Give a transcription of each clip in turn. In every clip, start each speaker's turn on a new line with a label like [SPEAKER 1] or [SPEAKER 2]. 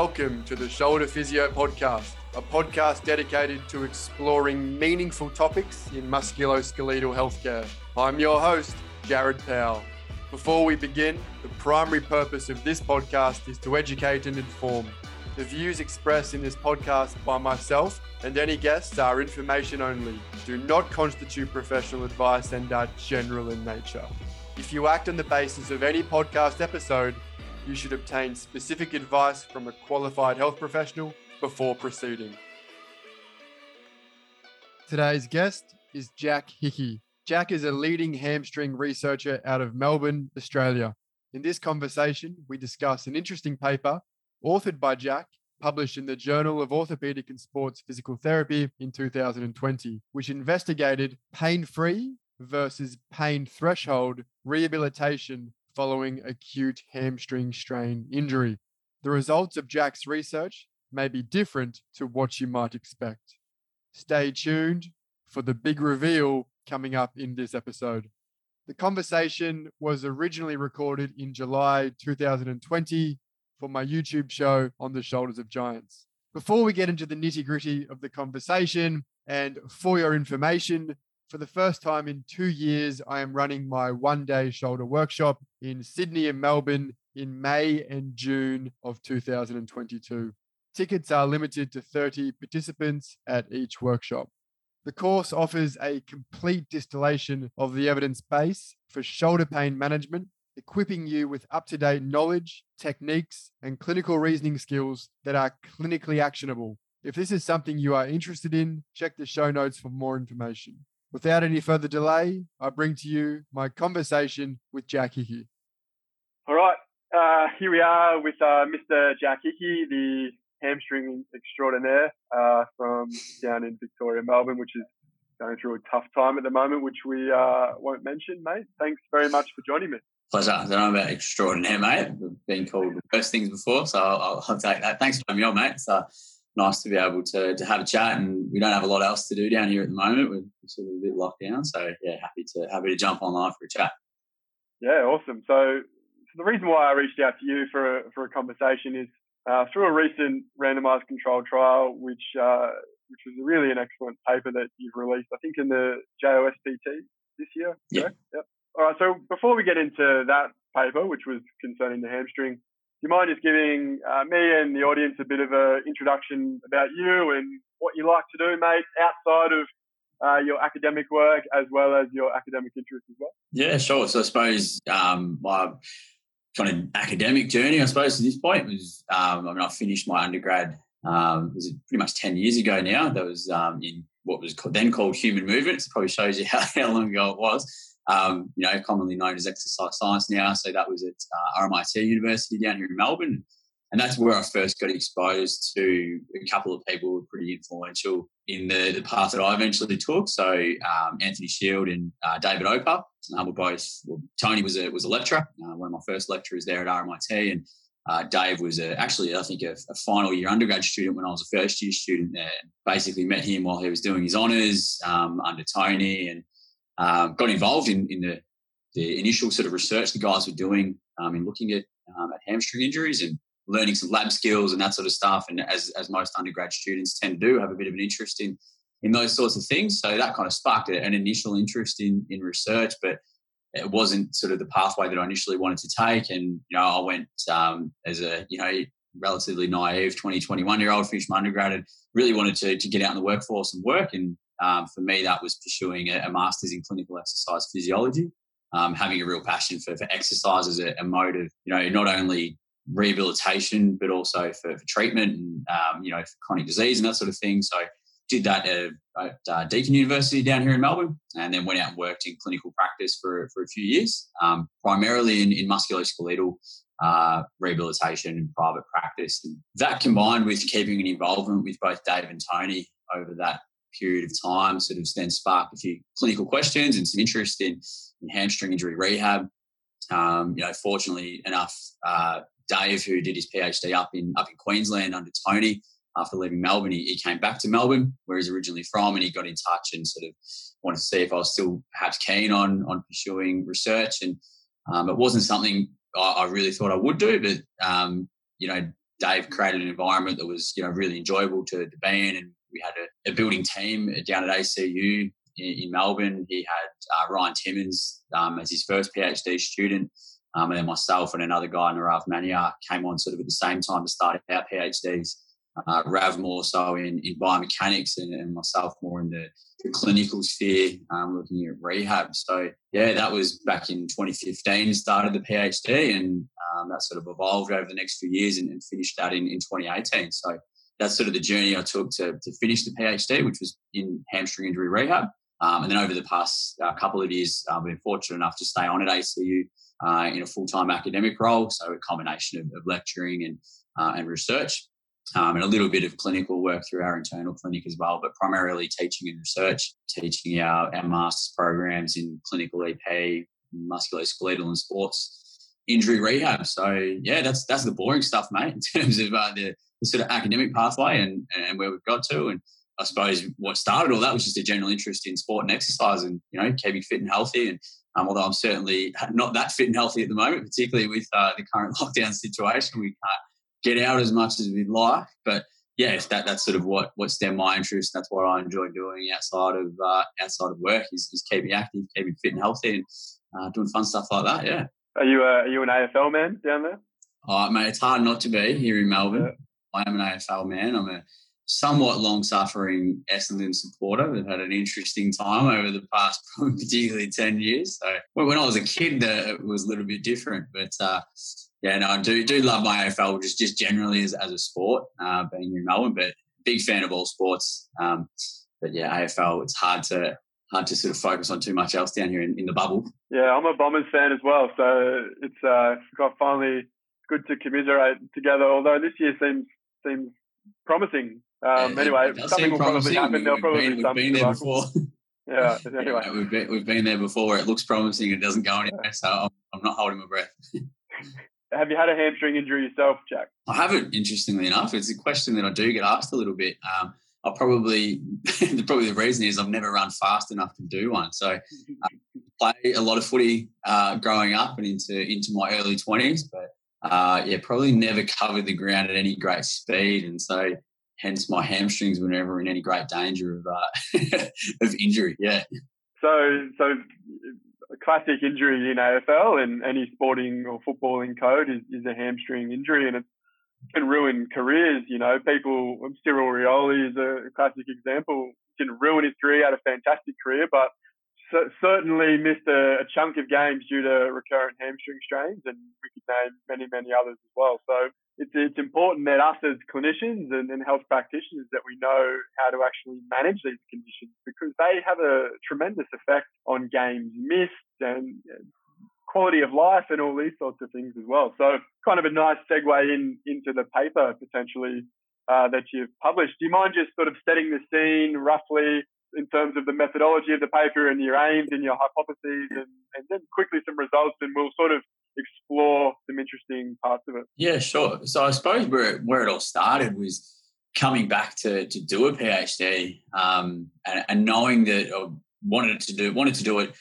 [SPEAKER 1] Welcome to the Shoulder Physio Podcast, a podcast dedicated to exploring meaningful topics in musculoskeletal healthcare. I'm your host, Jared Powell. Before we begin, the primary purpose of this podcast is to educate and inform. The views expressed in this podcast by myself and any guests are information only, do not constitute professional advice, and are general in nature. If you act on the basis of any podcast episode, you should obtain specific advice from a qualified health professional before proceeding. Today's guest is Jack Hickey. Jack is a leading hamstring researcher out of Melbourne, Australia. In this conversation, we discuss an interesting paper authored by Jack, published in the Journal of Orthopedic and Sports Physical Therapy in 2020, which investigated pain free versus pain threshold rehabilitation following acute hamstring strain injury. The results of Jack's research may be different to what you might expect. Stay tuned for the big reveal coming up in this episode. The conversation was originally recorded in July 2020 for my YouTube show on the shoulders of giants. Before we get into the nitty gritty of the conversation, and for your information, for the first time in two years, I am running my one day shoulder workshop in Sydney and Melbourne in May and June of 2022. Tickets are limited to 30 participants at each workshop. The course offers a complete distillation of the evidence base for shoulder pain management, equipping you with up to date knowledge, techniques, and clinical reasoning skills that are clinically actionable. If this is something you are interested in, check the show notes for more information. Without any further delay, I bring to you my conversation with Jack Hickey.
[SPEAKER 2] All right, uh, here we are with uh, Mr. Jack Hickey, the hamstring extraordinaire uh, from down in Victoria, Melbourne, which is going through a tough time at the moment, which we uh, won't mention, mate. Thanks very much for joining me.
[SPEAKER 3] Pleasure. I don't know about extraordinaire, mate. I've been called worse things before, so I'll, I'll, take that. Thanks for having me on, mate. So nice to be able to, to have a chat and we don't have a lot else to do down here at the moment. We're sort of a bit locked down. So yeah, happy to happy to jump online for a chat.
[SPEAKER 2] Yeah, awesome. So, so the reason why I reached out to you for a, for a conversation is uh, through a recent randomized controlled trial, which uh, which was really an excellent paper that you've released, I think in the JOSPT this year.
[SPEAKER 3] Yeah.
[SPEAKER 2] Yep. All right. So before we get into that paper, which was concerning the hamstring, do you mind just giving uh, me and the audience a bit of an introduction about you and what you like to do, mate, outside of uh, your academic work as well as your academic interests as well?
[SPEAKER 3] Yeah, sure. So I suppose um, my kind of academic journey, I suppose, to this point was, um, I mean, I finished my undergrad, um, it was pretty much 10 years ago now. That was um, in what was then called human movement. It probably shows you how, how long ago it was um, you know, commonly known as exercise science now. So that was at uh, RMIT University down here in Melbourne. And that's where I first got exposed to a couple of people who were pretty influential in the, the path that I eventually took. So um, Anthony Shield and uh, David Opar um, were both. Well, Tony was a was a lecturer, uh, one of my first lecturers there at RMIT, and uh, Dave was a, actually I think a, a, final year undergrad student when I was a first year student there. Basically met him while he was doing his honours um, under Tony, and um, got involved in, in the, the initial sort of research the guys were doing um, in looking at, um, at hamstring injuries and learning some lab skills and that sort of stuff. And as, as most undergrad students tend to do, have a bit of an interest in, in those sorts of things. So that kind of sparked an initial interest in, in research, but it wasn't sort of the pathway that I initially wanted to take. And, you know, I went um, as a, you know, relatively naive 20, 21 year old, finished my undergrad and really wanted to, to get out in the workforce and work. And um, for me, that was pursuing a, a master's in clinical exercise physiology, um, having a real passion for, for exercise as a, a, mode of, you know, not only rehabilitation, but also for, for treatment and, um, you know, for chronic disease and that sort of thing. So did that at, uh, Deakin University down here in Melbourne, and then went out and worked in clinical practice for, for a few years, um, primarily in, in musculoskeletal uh, rehabilitation and private practice. And that combined with keeping an involvement with both Dave and Tony over that period of time sort of then sparked a few clinical questions and some interest in, in hamstring injury rehab. Um, you know, fortunately enough, uh, Dave, who did his PhD up in up in Queensland under Tony, after leaving Melbourne, he, he, came back to Melbourne, where he's originally from, and he got in touch and sort of wanted to see if I was still perhaps keen on on pursuing research. And um, it wasn't something I, I, really thought I would do, but um, you know, Dave created an environment that was you know really enjoyable to, to be in, and we had a, a building team down at ACU in, in Melbourne. He had uh, Ryan Timmins um, as his first PhD student. Um, and then myself and another guy, Nirav Maniar, came on sort of at the same time to start our PhDs. Uh, Rav more so in, in biomechanics and, and myself more in the, the clinical sphere, um, looking at rehab. So, yeah, that was back in 2015, started the PhD, and um, that sort of evolved over the next few years and, and finished that in, in 2018. So, that's sort of the journey I took to, to finish the PhD, which was in hamstring injury rehab. Um, and then over the past uh, couple of years, I've been fortunate enough to stay on at ACU uh, in a full time academic role. So a combination of, of lecturing and, uh, and research. Um, and a little bit of clinical work through our internal clinic as well, but primarily teaching and research, teaching our, our master's programs in clinical EP, musculoskeletal and sports injury rehab. So yeah, that's that's the boring stuff, mate, in terms of uh, the, the, sort of academic pathway and, and where we've got to. And I suppose what started all that was just a general interest in sport and exercise and, you know, keeping fit and healthy. And um, although I'm certainly not that fit and healthy at the moment, particularly with uh, the current lockdown situation, we can't get out as much as we'd like. But yeah, that that's sort of what what stemmed my interest. That's what I enjoy doing outside of uh, outside of work is, is keeping active, keeping fit and healthy, and uh, doing fun stuff like that. Yeah.
[SPEAKER 2] Are you uh, are you an AFL man down there?
[SPEAKER 3] Oh, mate, it's hard not to be here in Melbourne. Yeah. I am an AFL man. I'm a somewhat long suffering Essendon supporter. We've had an interesting time over the past, particularly 10 years. So when I was a kid, uh, it was a little bit different. But uh, yeah, no, I do, do love my AFL just, just generally as, as a sport, uh, being in Melbourne, but big fan of all sports. Um, but yeah, AFL, it's hard to hard to sort of focus on too much else down here in, in the bubble.
[SPEAKER 2] Yeah, I'm a Bombers fan as well. So it's uh, got finally good to commiserate together. Although this year seems seems promising um, yeah, anyway, something will probably happen. There'll probably
[SPEAKER 3] been, be something. We've been there before.
[SPEAKER 2] Yeah. Anyway,
[SPEAKER 3] yeah, we've been we've been there before. It looks promising. It doesn't go anywhere. So I'm, I'm not holding my breath.
[SPEAKER 2] Have you had a hamstring injury yourself, Jack?
[SPEAKER 3] I haven't. Interestingly enough, it's a question that I do get asked a little bit. Um, I probably probably the reason is I've never run fast enough to do one. So I played a lot of footy uh, growing up and into into my early twenties, but uh, yeah, probably never covered the ground at any great speed, and so hence my hamstrings were never in any great danger of uh, of injury. Yeah.
[SPEAKER 2] So so a classic injury in AFL and any sporting or footballing code is, is a hamstring injury, and it can ruin careers. You know, people. Cyril Rioli is a classic example. Didn't ruin his career, had a fantastic career, but certainly missed a, a, chunk of games due to recurrent hamstring strains, and we could name many, many others as well. So it's, it's important that us as clinicians and, and health practitioners that we know how to actually manage these conditions because they have a tremendous effect on games missed and quality of life and all these sorts of things as well. So kind of a nice segue in into the paper potentially uh, that you've published. Do you mind just sort of setting the scene roughly in terms of the methodology of the paper and your aims and your hypotheses and, and then quickly some results and we'll sort of explore some interesting parts of it.
[SPEAKER 3] Yeah, sure. So I suppose where where it all started was coming back to to do a PhD um, and, and, knowing that I wanted to do wanted to do it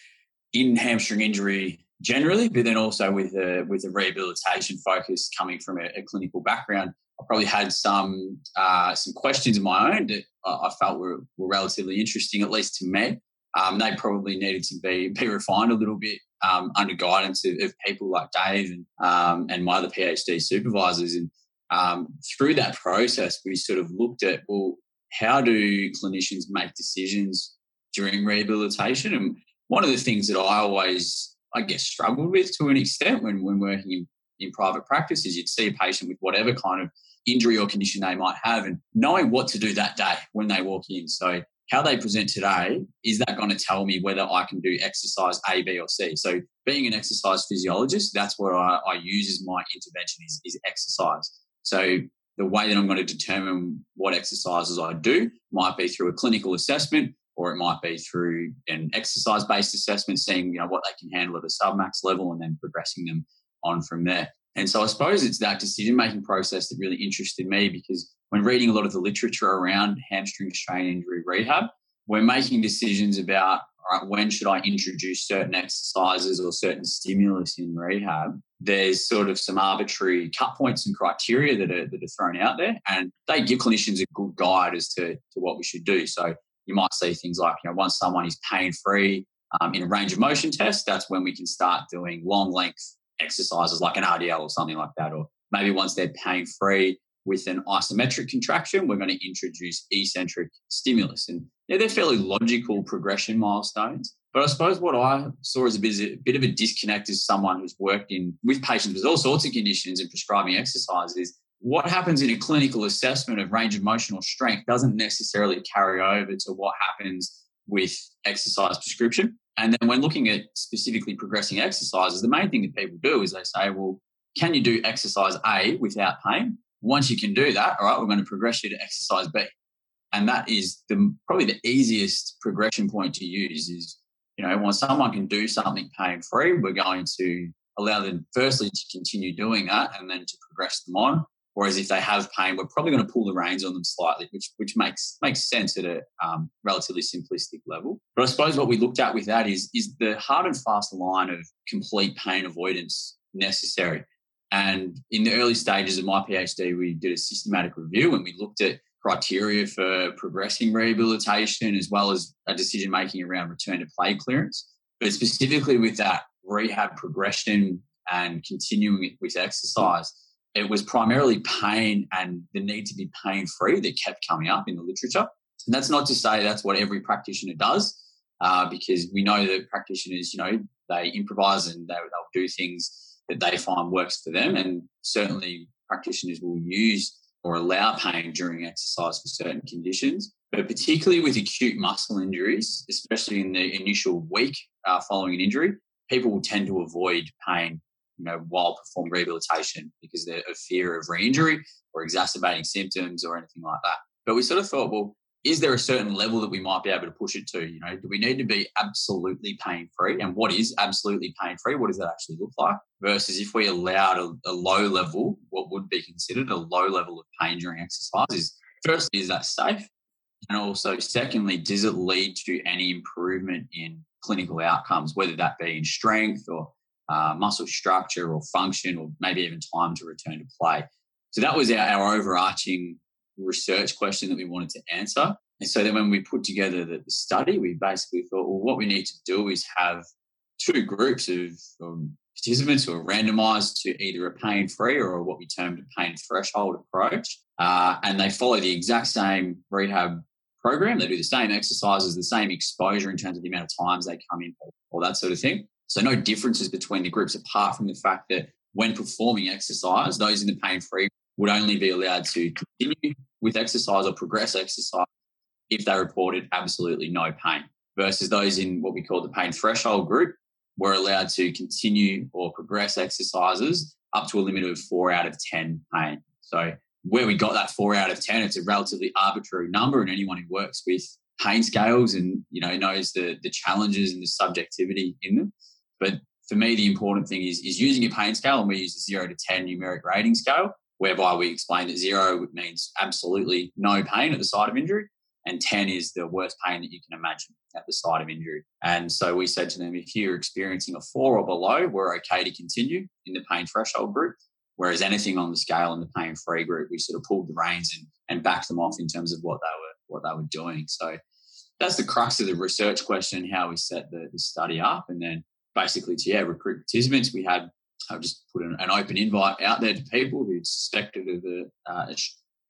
[SPEAKER 3] in hamstring injury generally, but then also with a with a rehabilitation focus coming from a, a clinical background. I probably had some uh, some questions of my own that I felt were, were relatively interesting, at least to me. Um, they probably needed to be be refined a little bit um, under guidance of, of, people like Dave and um, and my other PhD supervisors. And um, through that process, we sort of looked at well, how do clinicians make decisions during rehabilitation? And one of the things that I always, I guess, struggled with to an extent when when working in, in private practice is you'd see a patient with whatever kind of injury or condition they might have and knowing what to do that day when they walk in. So how they present today, is that going to tell me whether I can do exercise A, B, or C? So, being an exercise physiologist, that's what I, I use as my intervention is, is exercise. So, the way that I'm going to determine what exercises I do might be through a clinical assessment, or it might be through an exercise based assessment, seeing you know what they can handle at a submax level, and then progressing them on from there. And so, I suppose it's that decision making process that really interested me because when reading a lot of the literature around hamstring strain injury rehab, we're making decisions about when should I introduce certain exercises or certain stimulus in rehab? There's sort of some arbitrary cut points and criteria that are, that are thrown out there, and they give clinicians a good guide as to, to what we should do. So you might see things like, you know, once someone is pain free um, in a range of motion test, that's when we can start doing long length exercises like an RDL or something like that. Or maybe once they're pain free with an isometric contraction, we're going to introduce eccentric stimulus. And yeah, they're fairly logical progression milestones. But I suppose what I saw as a bit, a bit of a disconnect as someone who's worked in with patients with all sorts of conditions and prescribing exercise is what happens in a clinical assessment of range of motion or strength doesn't necessarily carry over to what happens with exercise prescription. And then when looking at specifically progressing exercises, the main thing that people do is they say, well, can you do exercise A without pain? Once you can do that, all right, we're going to progress you to exercise B. And that is the probably the easiest progression point to use is, you know, when someone can do something pain free, we're going to allow them firstly to continue doing that and then to progress them on. Whereas if they have pain, we're probably going to pull the reins on them slightly, which which makes makes sense at a um, relatively simplistic level. But I suppose what we looked at with that is is the hard and fast line of complete pain avoidance necessary. And in the early stages of my PhD, we did a systematic review and we looked at criteria for progressing rehabilitation as well as a decision making around return to play clearance. But specifically with that rehab progression and continuing with exercise, it was primarily pain and the need to be pain free that kept coming up in the literature. And that's not to say that's what every practitioner does, uh, because we know that practitioners, you know, they improvise and they, they'll do things that they find works for them. And certainly practitioners will use or allow pain during exercise for certain conditions. But particularly with acute muscle injuries, especially in the initial week uh, following an injury, people will tend to avoid pain you know, while performing rehabilitation because they're fear of re-injury or exacerbating symptoms or anything like that. But we sort of thought, well, is there a certain level that we might be able to push it to? You know, do we need to be absolutely pain free? And what is absolutely pain free? What does that actually look like? Versus if we allowed a, a, low level, what would be considered a low level of pain during exercise is firstly, is that safe? And also, secondly, does it lead to any improvement in clinical outcomes, whether that be in strength or uh, muscle structure or function, or maybe even time to return to play? So that was our, our overarching research question that we wanted to answer. And so then when we put together the, the study, we basically thought, well, what we need to do is have two groups of um, participants who are randomized to either a pain free or what we termed a pain threshold approach. Uh, and they follow the exact same rehab program. They do the same exercises, the same exposure in terms of the amount of times they come in, all that sort of thing. So no differences between the groups apart from the fact that when performing exercise, those in the pain free would only be allowed to continue with exercise or progress exercise if they reported absolutely no pain, versus those in what we call the pain threshold group were allowed to continue or progress exercises up to a limit of four out of 10 pain. So, where we got that four out of 10, it's a relatively arbitrary number, and anyone who works with pain scales and you know knows the the challenges and the subjectivity in them. But for me, the important thing is is using a pain scale, and we use a zero to ten numeric rating scale whereby we explain that zero means absolutely no pain at the site of injury, and 10 is the worst pain that you can imagine at the site of injury. And so we said to them, if you're experiencing a four or below, we're okay to continue in the pain threshold group. Whereas anything on the scale in the pain free group, we sort of pulled the reins and, and backed them off in terms of what they were what they were doing. So that's the crux of the research question, how we set the, the study up. And then basically to yeah, recruit participants, we had I've just put an, an, open invite out there to people who suspected of a, uh, a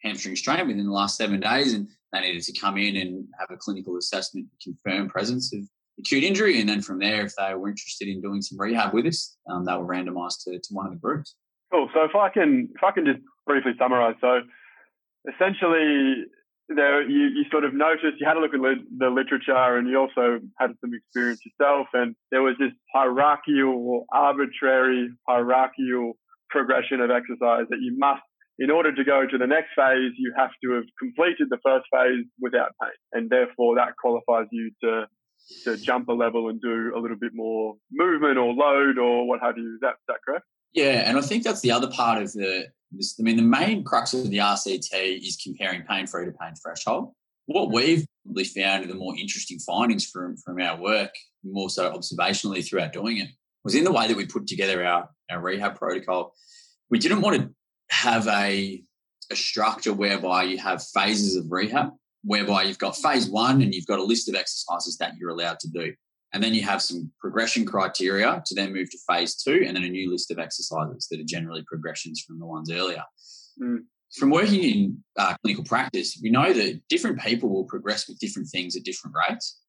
[SPEAKER 3] hamstring strain within the last seven days, and they needed to come in and have a clinical assessment to confirm presence of acute injury. And then from there, if they were interested in doing some rehab with us, um, they were randomised to, to one of the groups.
[SPEAKER 2] Cool. So if I can, if I can just briefly summarise, so essentially there you, you sort of noticed you had a look at li- the literature and you also had some experience yourself and there was this hierarchical arbitrary hierarchical progression of exercise that you must in order to go to the next phase you have to have completed the first phase without pain. And therefore that qualifies you to to jump a level and do a little bit more movement or load or what have you. Is that, is that correct?
[SPEAKER 3] Yeah and i think that's the other part of the I mean, the main crux of the RCT is comparing pain free to pain threshold. what mm-hmm. we've probably found are the more interesting findings from, from our work, more so observationally throughout doing it, was in the way that we put together our, our rehab protocol. We didn't want to have a, a structure whereby you have phases of rehab, whereby you've got phase one and you've got a list of exercises that you're allowed to do. And then you have some progression criteria to then move to phase two, and then a new list of exercises that are generally progressions from the ones earlier. Mm. From working in uh, clinical practice, we know that different people will progress with different things at different rates.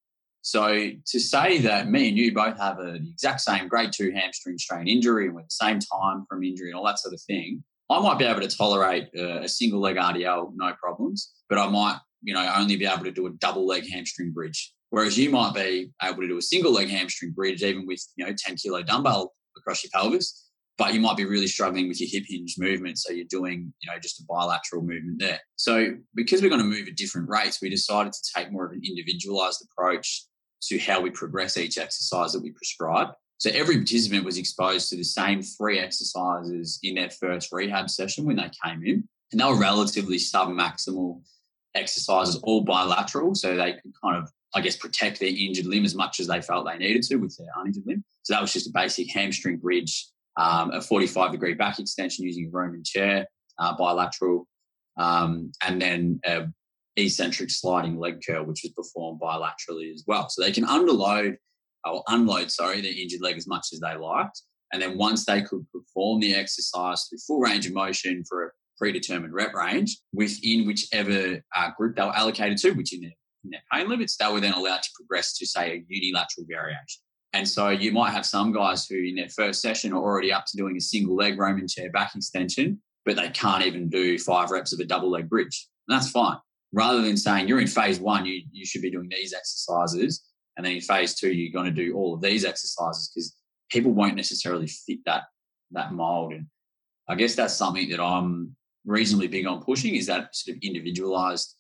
[SPEAKER 3] So to say that me and you both have a, the exact same grade two hamstring strain injury and with the same time from injury and all that sort of thing, I might be able to tolerate a, a single leg RDL, no problems, but I might, you know, only be able to do a double leg hamstring bridge. Whereas you might be able to do a single leg hamstring bridge, even with, you know, 10 kilo dumbbell across your pelvis, but you might be really struggling with your hip hinge movement. So you're doing, you know, just a bilateral movement there. So because we're going to move at different rates, we decided to take more of an individualized approach to how we progress each exercise that we prescribe. So every participant was exposed to the same three exercises in their first rehab session when they came in. And they were relatively submaximal exercises, all bilateral. So they could kind of, I guess, protect their injured limb as much as they felt they needed to with their uninjured limb. So that was just a basic hamstring bridge, um, a 45 degree back extension using a Roman chair, uh, bilateral, um, and then a eccentric sliding leg curl, which was performed bilaterally as well. So they can underload or unload, sorry, their injured leg as much as they liked. And then once they could perform the exercise through full range of motion for a predetermined rep range within whichever uh, group they were allocated to, which in their, their pain limits, they were then allowed to progress to, say, a unilateral variation. And so you might have some guys who in their first session are already up to doing a single leg Roman chair back extension, but they can't even do five reps of a double leg bridge. And that's fine rather than saying you're in phase one, you, you should be doing these exercises. And then in phase two, you're going to do all of these exercises because people won't necessarily fit that, that mold. And I guess that's something that I'm reasonably big on pushing is that sort of individualized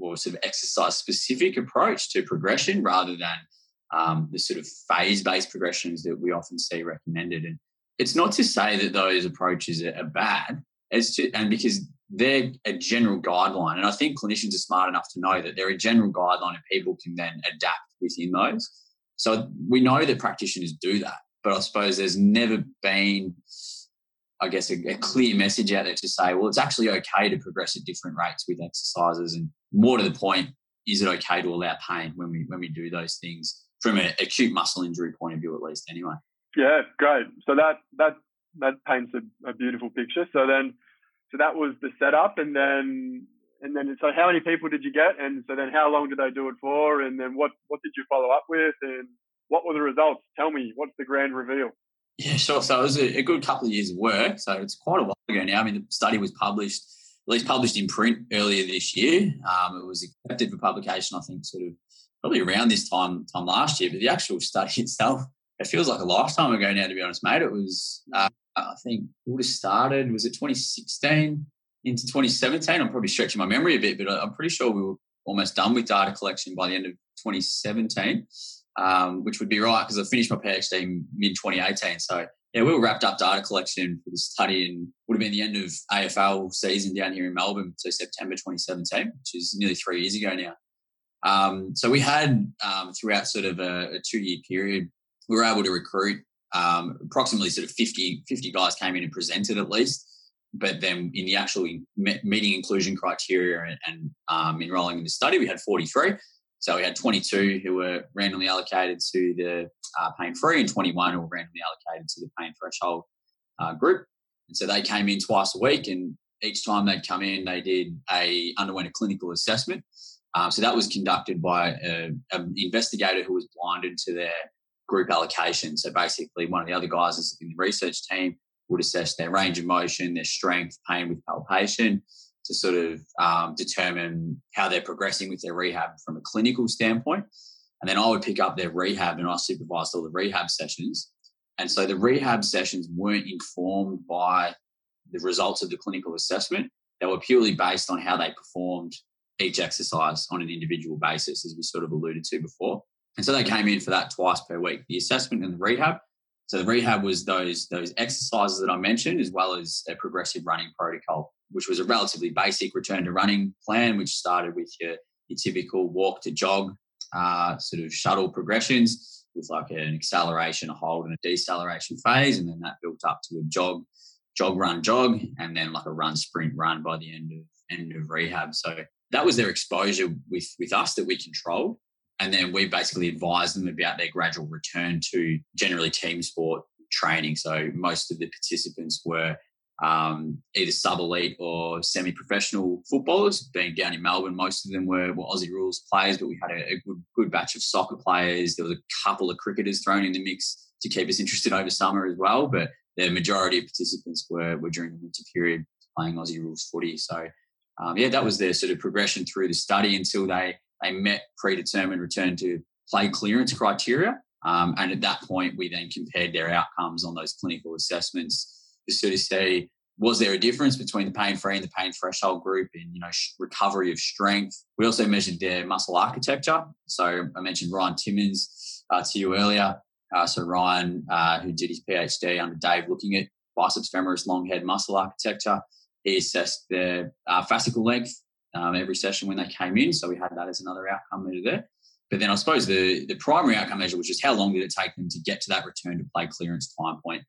[SPEAKER 3] or sort of exercise specific approach to progression rather than um, the sort of phase based progressions that we often see recommended. And it's not to say that those approaches are, are bad. It's to, and because they're a general guideline. And I think clinicians are smart enough to know that they're a general guideline and people can then adapt within those. So we know that practitioners do that, but I suppose there's never been, I guess, a, a clear message out there to say, well, it's actually okay to progress at different rates with exercises. And more to the point, is it okay to allow pain when we when we do those things from an acute muscle injury point of view, at least, anyway?
[SPEAKER 2] Yeah, great. So that that that paints a, a beautiful picture. So then so that was the setup, and then and then so how many people did you get, and so then how long did they do it for, and then what what did you follow up with, and what were the results? Tell me, what's the grand reveal?
[SPEAKER 3] Yeah, sure. So it was a, a good couple of years of work. So it's quite a while ago now. I mean, the study was published, at least published in print earlier this year. Um, it was accepted for publication, I think, sort of probably around this time time last year. But the actual study itself, it feels like a lifetime ago now. To be honest, mate, it was uh, I think it would have started, was it 2016 into 2017? I'm probably stretching my memory a bit, but I'm pretty sure we were almost done with data collection by the end of 2017, um, which would be right because I finished my PhD mid 2018. So yeah, we were wrapped up data collection for the study and would have been the end of AFL season down here in Melbourne, so September 2017, which is nearly three years ago now. Um, so we had um, throughout sort of a, a two year period, we were able to recruit um, approximately sort of 50, 50 guys came in and presented at least. But then in the actual meeting inclusion criteria and, and um, enrolling in the study, we had 43. So we had 22 who were randomly allocated to the uh, pain free and 21 who were randomly allocated to the pain threshold uh, group. And so they came in twice a week, and each time they'd come in, they did a underwent a clinical assessment. Um, so that was conducted by an investigator who was blinded to their group allocation. So basically, one of the other guys in the research team would assess their range of motion, their strength, pain with palpation to sort of um, determine how they're progressing with their rehab from a clinical standpoint. And then I would pick up their rehab and I supervised all the rehab sessions. And so the rehab sessions weren't informed by the results of the clinical assessment. They were purely based on how they performed each exercise on an individual basis, as we sort of alluded to before. And so they came in for that twice per week, the assessment and the rehab. So the rehab was those those exercises that I mentioned, as well as a progressive running protocol, which was a relatively basic return to running plan, which started with your your typical walk to jog uh, sort of shuttle progressions with like an acceleration, a hold, and a deceleration phase, and then that built up to a jog, jog, run, jog, and then like a run, sprint, run by the end of end of rehab. So that was their exposure with with us that we controlled. And then we basically advised them about their gradual return to generally team sport training. So most of the participants were um, either sub elite or semi professional footballers. Being down in Melbourne, most of them were, were Aussie rules players, but we had a, a, good, good batch of soccer players. There was a couple of cricketers thrown in the mix to keep us interested over summer as well. But the majority of participants were, were during the winter period playing Aussie rules footy. So, um, yeah, that was their sort of progression through the study until they, they met predetermined return to play clearance criteria. Um, and at that point, we then compared their outcomes on those clinical assessments sort of say, was there a difference between the pain free and the pain threshold group in you know recovery of strength? We also measured their muscle architecture. So I mentioned Ryan Timmins uh, to you earlier. Uh, so Ryan, uh, who did his PhD under Dave, looking at biceps femoris long head muscle architecture, he assessed their uh, fascicle length um, every session when they came in. So we had that as another outcome measure there. But then I suppose the, the primary outcome measure was just how long did it take them to get to that return to play clearance time point.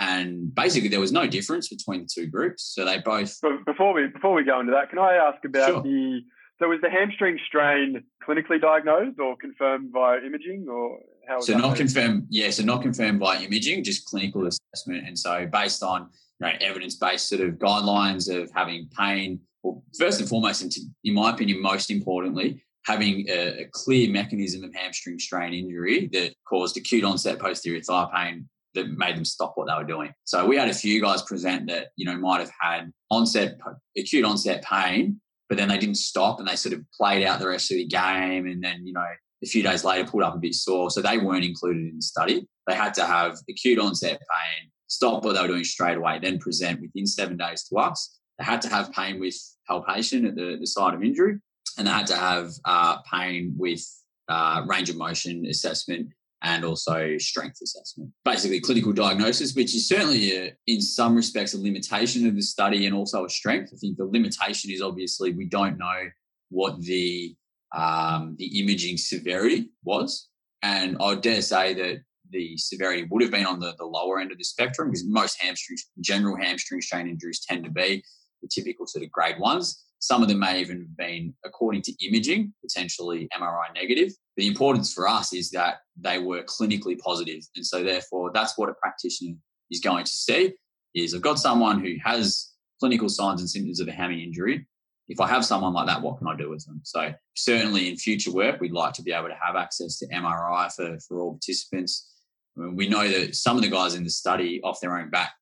[SPEAKER 3] And basically, there was no difference between the two groups. So they both.
[SPEAKER 2] But before we before we go into that, can I ask about sure. the so was the hamstring strain clinically diagnosed or confirmed via imaging, or how?
[SPEAKER 3] so not confirmed. Yeah, so not confirmed by imaging, just clinical assessment. And so based on you know, evidence-based sort of guidelines of having pain, well, first and foremost, and to, in my opinion, most importantly, having a, a, clear mechanism of hamstring strain injury that caused acute onset posterior thigh pain that made them stop what they were doing. So we had a few guys present that, you know, might have had onset, acute onset pain, but then they didn't stop and they sort of played out the rest of the game. And then, you know, a few days later pulled up a bit sore. So they weren't included in the study. They had to have acute onset pain, stop what they were doing straight away, then present within seven days to us. They had to have pain with palpation at the, the site of injury, and they had to have uh, pain with uh, range of motion assessment and also strength assessment. Basically, clinical diagnosis, which is certainly, a, in some respects, a limitation of the study and also a strength. I think the limitation is obviously we don't know what the um, the imaging severity was, and I dare say that the severity would have been on the, the lower end of the spectrum because most hamstring, general hamstring strain injuries tend to be the typical sort of grade ones. Some of them may even have been, according to imaging, potentially MRI negative. The importance for us is that they were clinically positive, and so therefore that's what a practitioner is going to see. Is I've got someone who has clinical signs and symptoms of a hammy injury. If I have someone like that, what can I do with them? So certainly in future work, we'd like to be able to have access to MRI for, for all participants. I mean, we know that some of the guys in the study off their own back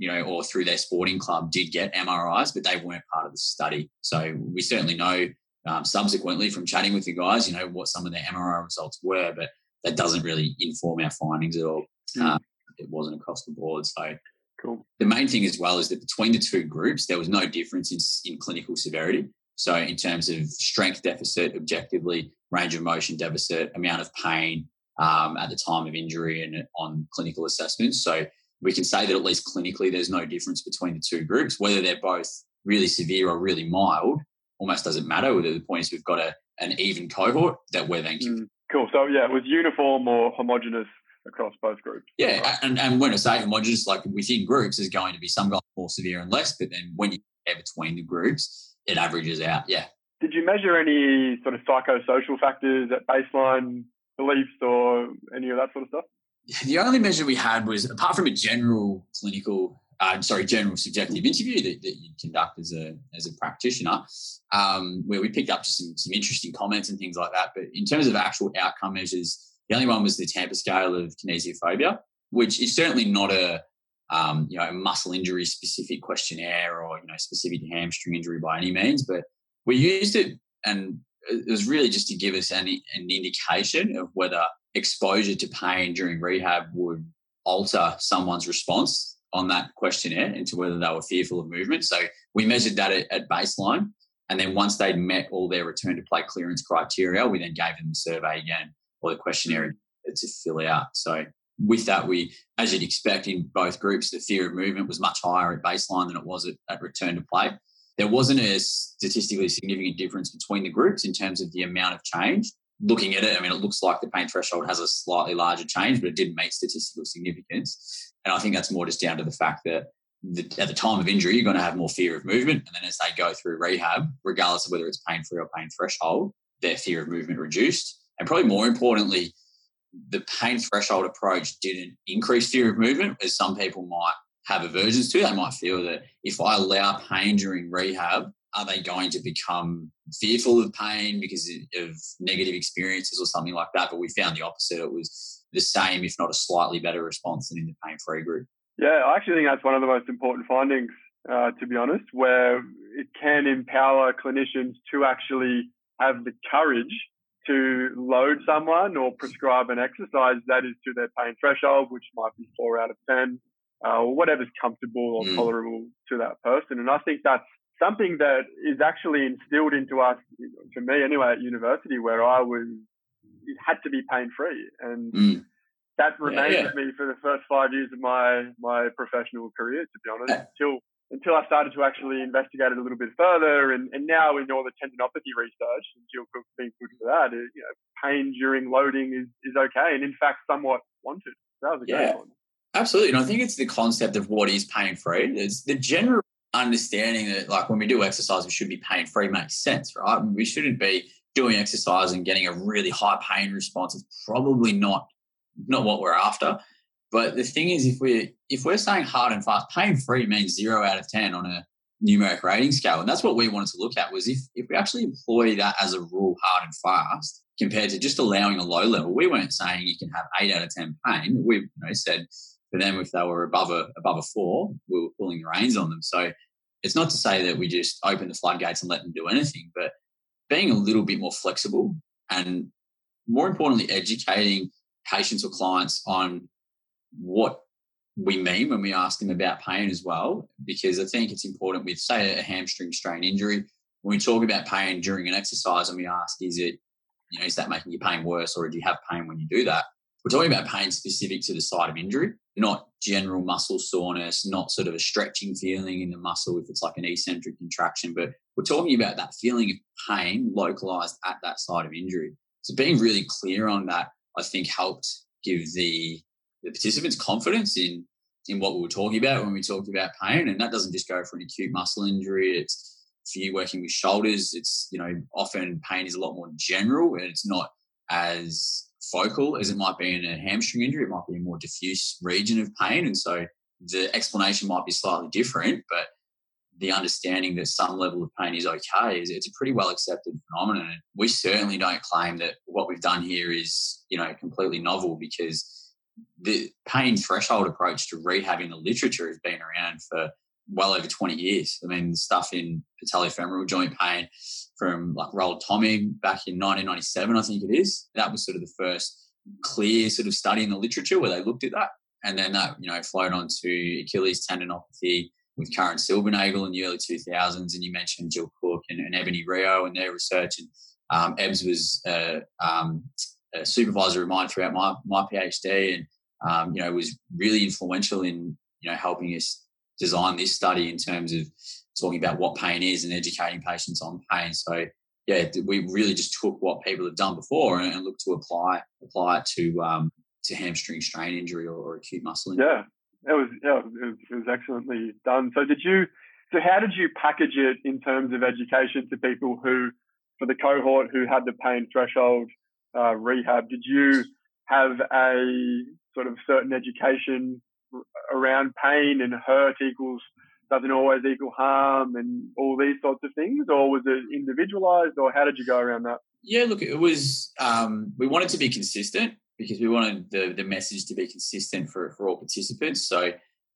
[SPEAKER 3] you know, or through their sporting club did get MRIs, but they weren't part of the study. So we certainly know um, subsequently from chatting with the guys, you know, what some of their MRI results were, but that doesn't really inform our findings at all. Mm. Um, it wasn't across the board. So
[SPEAKER 2] cool.
[SPEAKER 3] The main thing as well is that between the two groups, there was no difference in, in clinical severity. So in terms of strength deficit, objectively, range of motion deficit, amount of pain um, at the time of injury and on clinical assessments. So we can say that at least clinically there's no difference between the two groups. Whether they're both really severe or really mild almost doesn't matter. Whether The point is we've got a, an even cohort that we're then.
[SPEAKER 2] Mm, cool. So yeah, it was uniform or homogenous across both groups.
[SPEAKER 3] Yeah, right? and, and when I say homogenous, like within groups, there's going to be some guys more severe and less, but then when you compare between the groups, it averages out. Yeah.
[SPEAKER 2] Did you measure any sort of psychosocial factors at baseline beliefs or any of that sort of stuff?
[SPEAKER 3] The only measure we had was apart from a general clinical uh, sorry, general subjective interview that, that you conduct as a as a practitioner, um, where we picked up just some, some interesting comments and things like that. But in terms of actual outcome measures, the only one was the Tampa scale of kinesiophobia, which is certainly not a um, you know muscle injury specific questionnaire or you know specific hamstring injury by any means, but we used it and it was really just to give us an, an indication of whether exposure to pain during rehab would alter someone's response on that questionnaire into whether they were fearful of movement. So we measured that at, at baseline. And then once they'd met all their return to play clearance criteria, we then gave them the survey again or the questionnaire to fill out. So with that, we, as you'd expect in both groups, the fear of movement was much higher at baseline than it was at, at return to play. there wasn't a statistically significant difference between the groups in terms of the amount of change. Looking at it, I mean, it looks like the pain threshold has a slightly larger change, but it didn't make statistical significance. And I think that's more just down to the fact that the, at the time of injury, you're going to have more fear of movement. And then as they go through rehab, regardless of whether it's pain free or pain threshold, their fear of movement reduced. And probably more importantly, the pain threshold approach didn't increase fear of movement, as some people might have aversions to. They might feel that if I allow pain during rehab, are they going to become fearful of pain because of negative experiences or something like that? But we found the opposite. It was the same, if not a slightly better response than in the pain free group.
[SPEAKER 2] Yeah, I actually think that's one of the most important findings, uh, to be honest, where it can empower clinicians to actually have the courage to load someone or prescribe an exercise that is to their pain threshold, which might be four out of 10, uh, or whatever's comfortable or mm. tolerable to that person. And I think that's something that is actually instilled into us, to me anyway, at university, where I was, it had to be pain free. And mm. that remained yeah, yeah. with me for the first five years of my, my professional career, to be honest, until until I started to actually investigate it a little bit further. And, and now in all the tendinopathy research, and Jill Cook's been good for that, it, you know, pain during loading is, is okay. And in fact, somewhat wanted. That was a yeah, great one.
[SPEAKER 3] Absolutely. And I think it's the concept of what is pain free. It's the general understanding that like when we do exercise, we should be pain free makes sense, right? We shouldn't be doing exercise and getting a really high pain response. It's probably not not what we're after. But the thing is, if we're if we're saying hard and fast, pain free means zero out of ten on a numeric rating scale, and that's what we wanted to look at was if if we actually employ that as a rule, hard and fast, compared to just allowing a low level. We weren't saying you can have eight out of ten pain. We you know, said for them if they were above a above a four, we were pulling the reins on them. So it's not to say that we just open the floodgates and let them do anything, but being a little bit more flexible and more importantly, educating patients or clients on what we mean when we ask them about pain as well, because I think it's important with, say, a hamstring strain injury. When we talk about pain during an exercise and we ask, is it, you know, is that making your pain worse or do you have pain when you do that? We're talking about pain specific to the site of injury, not general muscle soreness, not sort of a stretching feeling in the muscle if it's like an eccentric contraction, but we're talking about that feeling of pain localized at that site of injury. So being really clear on that, I think helped give the the participants confidence in in what we were talking about when we talked about pain. And that doesn't just go for an acute muscle injury. It's for you working with shoulders. It's you know often pain is a lot more general and it's not as focal as it might be in a hamstring injury. It might be a more diffuse region of pain, and so the explanation might be slightly different, but the understanding that some level of pain is okay is it's a pretty well accepted phenomenon. We certainly don't claim that what we've done here is, you know, completely novel because the pain threshold approach to rehab in the literature has been around for well over 20 years. I mean, the stuff in patellofemoral joint pain from like Roland Thomeé back in 1997, I think it is. That was sort of the first clear sort of study in the literature where they looked at that. And then that, you know, flowed on to Achilles tendinopathy with Karin Silbernagel in the early 2000s. And you mentioned Jill Cook and, and Ebony Rio and their research. And um, Ebbs was uh, um, a supervisor of mine throughout my my PhD, and um, you know was really influential in you know helping us design this study in terms of talking about what pain is and educating patients on pain. So yeah, we really just took what people have done before and, and looked to apply apply it to um, to hamstring strain injury or, or acute muscle injury.
[SPEAKER 2] Yeah, it was yeah, it was, excellently done. So did you? So how did you package it in terms of education to people who, for the cohort who had the pain threshold uh, rehab, did you have a sort of certain education around pain and hurt equals doesn't always equal harm and all these sorts of things, or was it individualized, or how did you go around that?
[SPEAKER 3] Yeah, look, it was. Um, we wanted to be consistent because we wanted the the message to be consistent for for all participants. So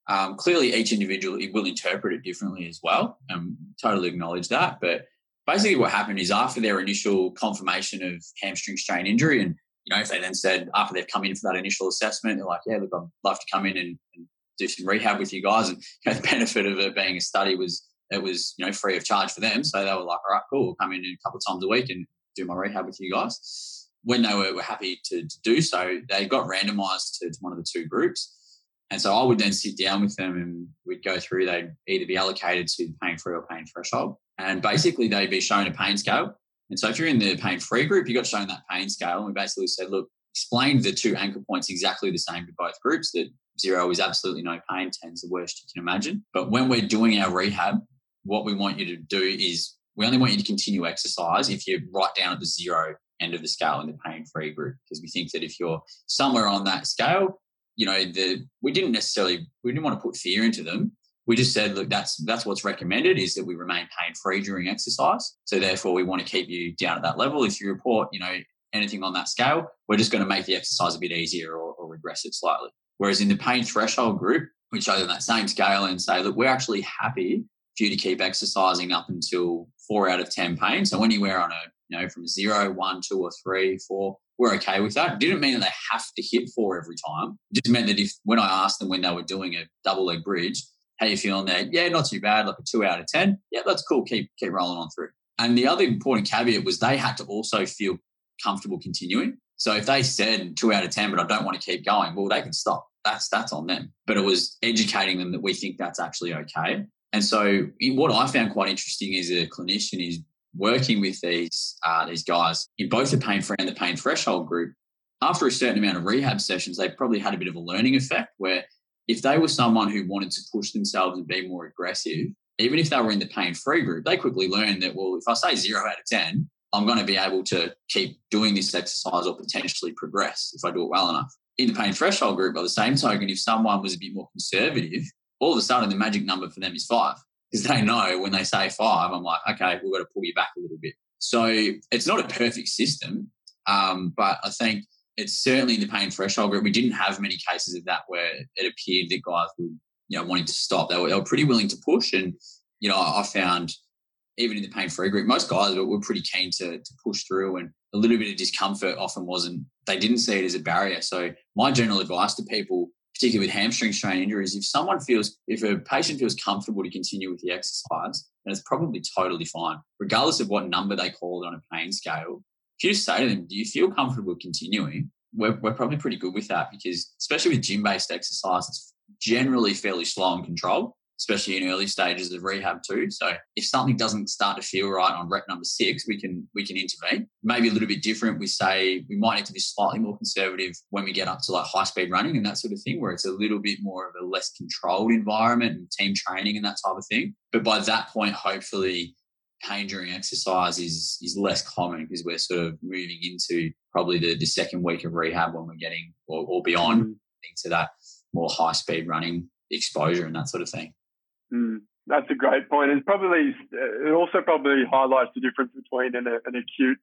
[SPEAKER 3] um, clearly, each individual will interpret it differently as well, and totally acknowledge that. But basically what happened is after their initial confirmation of hamstring strain injury, and you know, if they then said after they've come in for that initial assessment, they're like, yeah, look, I'd love to come in and, and do some rehab with you guys. And you know, the benefit of it being a study was it was you know free of charge for them, so they were like, all right, cool, we'll come in a couple of times a week and do my rehab with you guys. When they were, were happy to, to do so, they got randomized to, to one of the two groups. And so I would then sit down with them and we'd go through, they'd either be allocated to pain free or pain threshold. And basically they'd be shown a pain scale. And so if you're in the pain free group, you got shown that pain scale. And we basically said, look, explain the two anchor points exactly the same to both groups that zero is absolutely no pain, 10 is the worst you can imagine. But when we're doing our rehab, what we want you to do is we only want you to continue exercise if you're right down at the zero end of the scale in the pain free group because we think that if you're somewhere on that scale you know the we didn't necessarily we didn't want to put fear into them we just said look that's that's what's recommended is that we remain pain free during exercise so therefore we want to keep you down at that level if you report you know anything on that scale we're just going to make the exercise a bit easier or, or regress it slightly whereas in the pain threshold group we show them that same scale and say look we're actually happy for you to keep exercising up until four out of 10 pain. So anywhere on a, you know, from zero, one, two, or three, four, we're okay with that. It didn't mean that they have to hit four every time. It just meant that if, when I asked them when they were doing a double leg bridge, how you feeling there? Yeah, not too bad, like a two out of 10. Yeah, that's cool. Keep, keep rolling on through. And the other important caveat was they had to also feel comfortable continuing. So if they said two out of 10, but I don't want to keep going, well, they can stop. That's, that's on them. But it was educating them that we think that's actually okay. And so, what I found quite interesting as a clinician is working with these uh, these guys in both the pain free and the pain threshold group. After a certain amount of rehab sessions, they probably had a bit of a learning effect where if they were someone who wanted to push themselves and be more aggressive, even if they were in the pain free group, they quickly learned that, well, if I say zero out of 10, I'm going to be able to keep doing this exercise or potentially progress if I do it well enough. In the pain threshold group, by the same token, if someone was a bit more conservative, all of a sudden the magic number for them is five because they know when they say five, I'm like, okay, we've got to pull you back a little bit. So it's not a perfect system, um, but I think it's certainly in the pain threshold group. We didn't have many cases of that where it appeared that guys were, you know, wanting to stop. They were, they were pretty willing to push, and you know, I found even in the pain free group, most guys were, pretty keen to to push through, and a little bit of discomfort often wasn't. They didn't see it as a barrier. So my general advice to people particularly with hamstring strain injuries, if someone feels, if a patient feels comfortable to continue with the exercise, then it's probably totally fine, regardless of what number they called on a pain scale. If you say to them, do you feel comfortable continuing? We're, we're probably pretty good with that because, especially with gym based exercise, it's generally fairly slow and controlled especially in early stages of rehab too. So if something doesn't start to feel right on rep number six, we can we can intervene. Maybe a little bit different. We say we might need to be slightly more conservative when we get up to like high speed running and that sort of thing, where it's a little bit more of a less controlled environment and team training and that type of thing. But by that point, hopefully pain during exercise is is less common because we're sort of moving into probably the, the second week of rehab when we're getting or, or beyond mm. into that more high speed running exposure and that sort of thing.
[SPEAKER 2] Mm, that's a great point. It's probably it also probably highlights the difference between an, an acute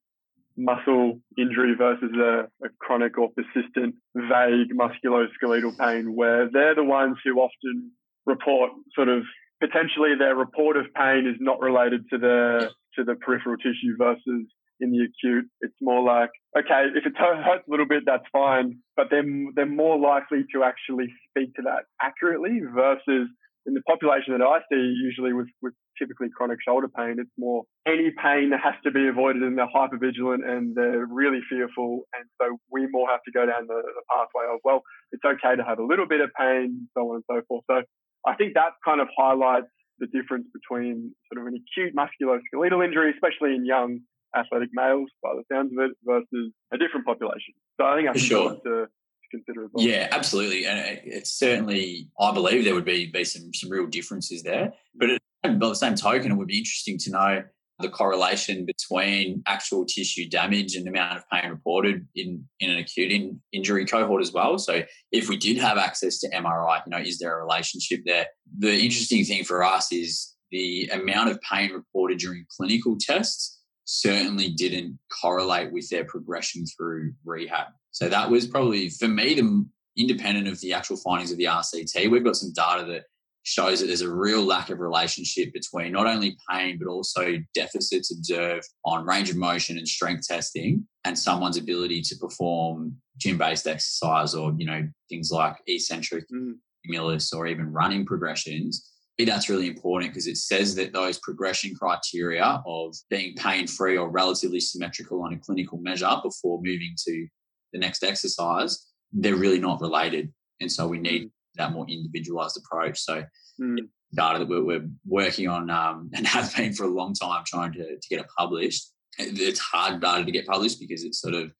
[SPEAKER 2] muscle injury versus a, a, chronic or persistent vague musculoskeletal pain, where they're the ones who often report sort of potentially their report of pain is not related to the to the peripheral tissue versus in the acute. It's more like, okay, if it hurts a little bit, that's fine, but they're, they're more likely to actually speak to that accurately versus in the population that I see, usually with, with typically chronic shoulder pain, it's more any pain that has to be avoided and they're hypervigilant and they're really fearful. And so we more have to go down the, the pathway of, well, it's okay to have a little bit of pain, so on and so forth. So I think that kind of highlights the difference between sort of an acute musculoskeletal injury, especially in young athletic males, by the sounds of it, versus a different population. So I think I
[SPEAKER 3] sure.
[SPEAKER 2] to consider as well.
[SPEAKER 3] Yeah, absolutely, and it's certainly I believe there would be be some some real differences there. But it, by the same token, it would be interesting to know the correlation between actual tissue damage and the amount of pain reported in, in an acute in, injury cohort as well. So if we did have access to MRI, you know, is there a relationship there? The interesting thing for us is the amount of pain reported during clinical tests certainly didn't correlate with their progression through rehab. So that was probably for me the independent of the actual findings of the RCT. We've got some data that shows that there's a real lack of relationship between not only pain but also deficits observed on range of motion and strength testing and someone's ability to perform gym-based exercise or you know things like eccentric mm. stimulus or even running progressions that's really important because it says that those progression criteria of being pain free or relatively symmetrical on a clinical measure before moving to the next exercise, they're really not related. And so we need that more individualized approach. So
[SPEAKER 2] Mm.
[SPEAKER 3] data that we're, we're working on um, and have been for a long time trying to, to get it published. It's hard data to get published because it's sort of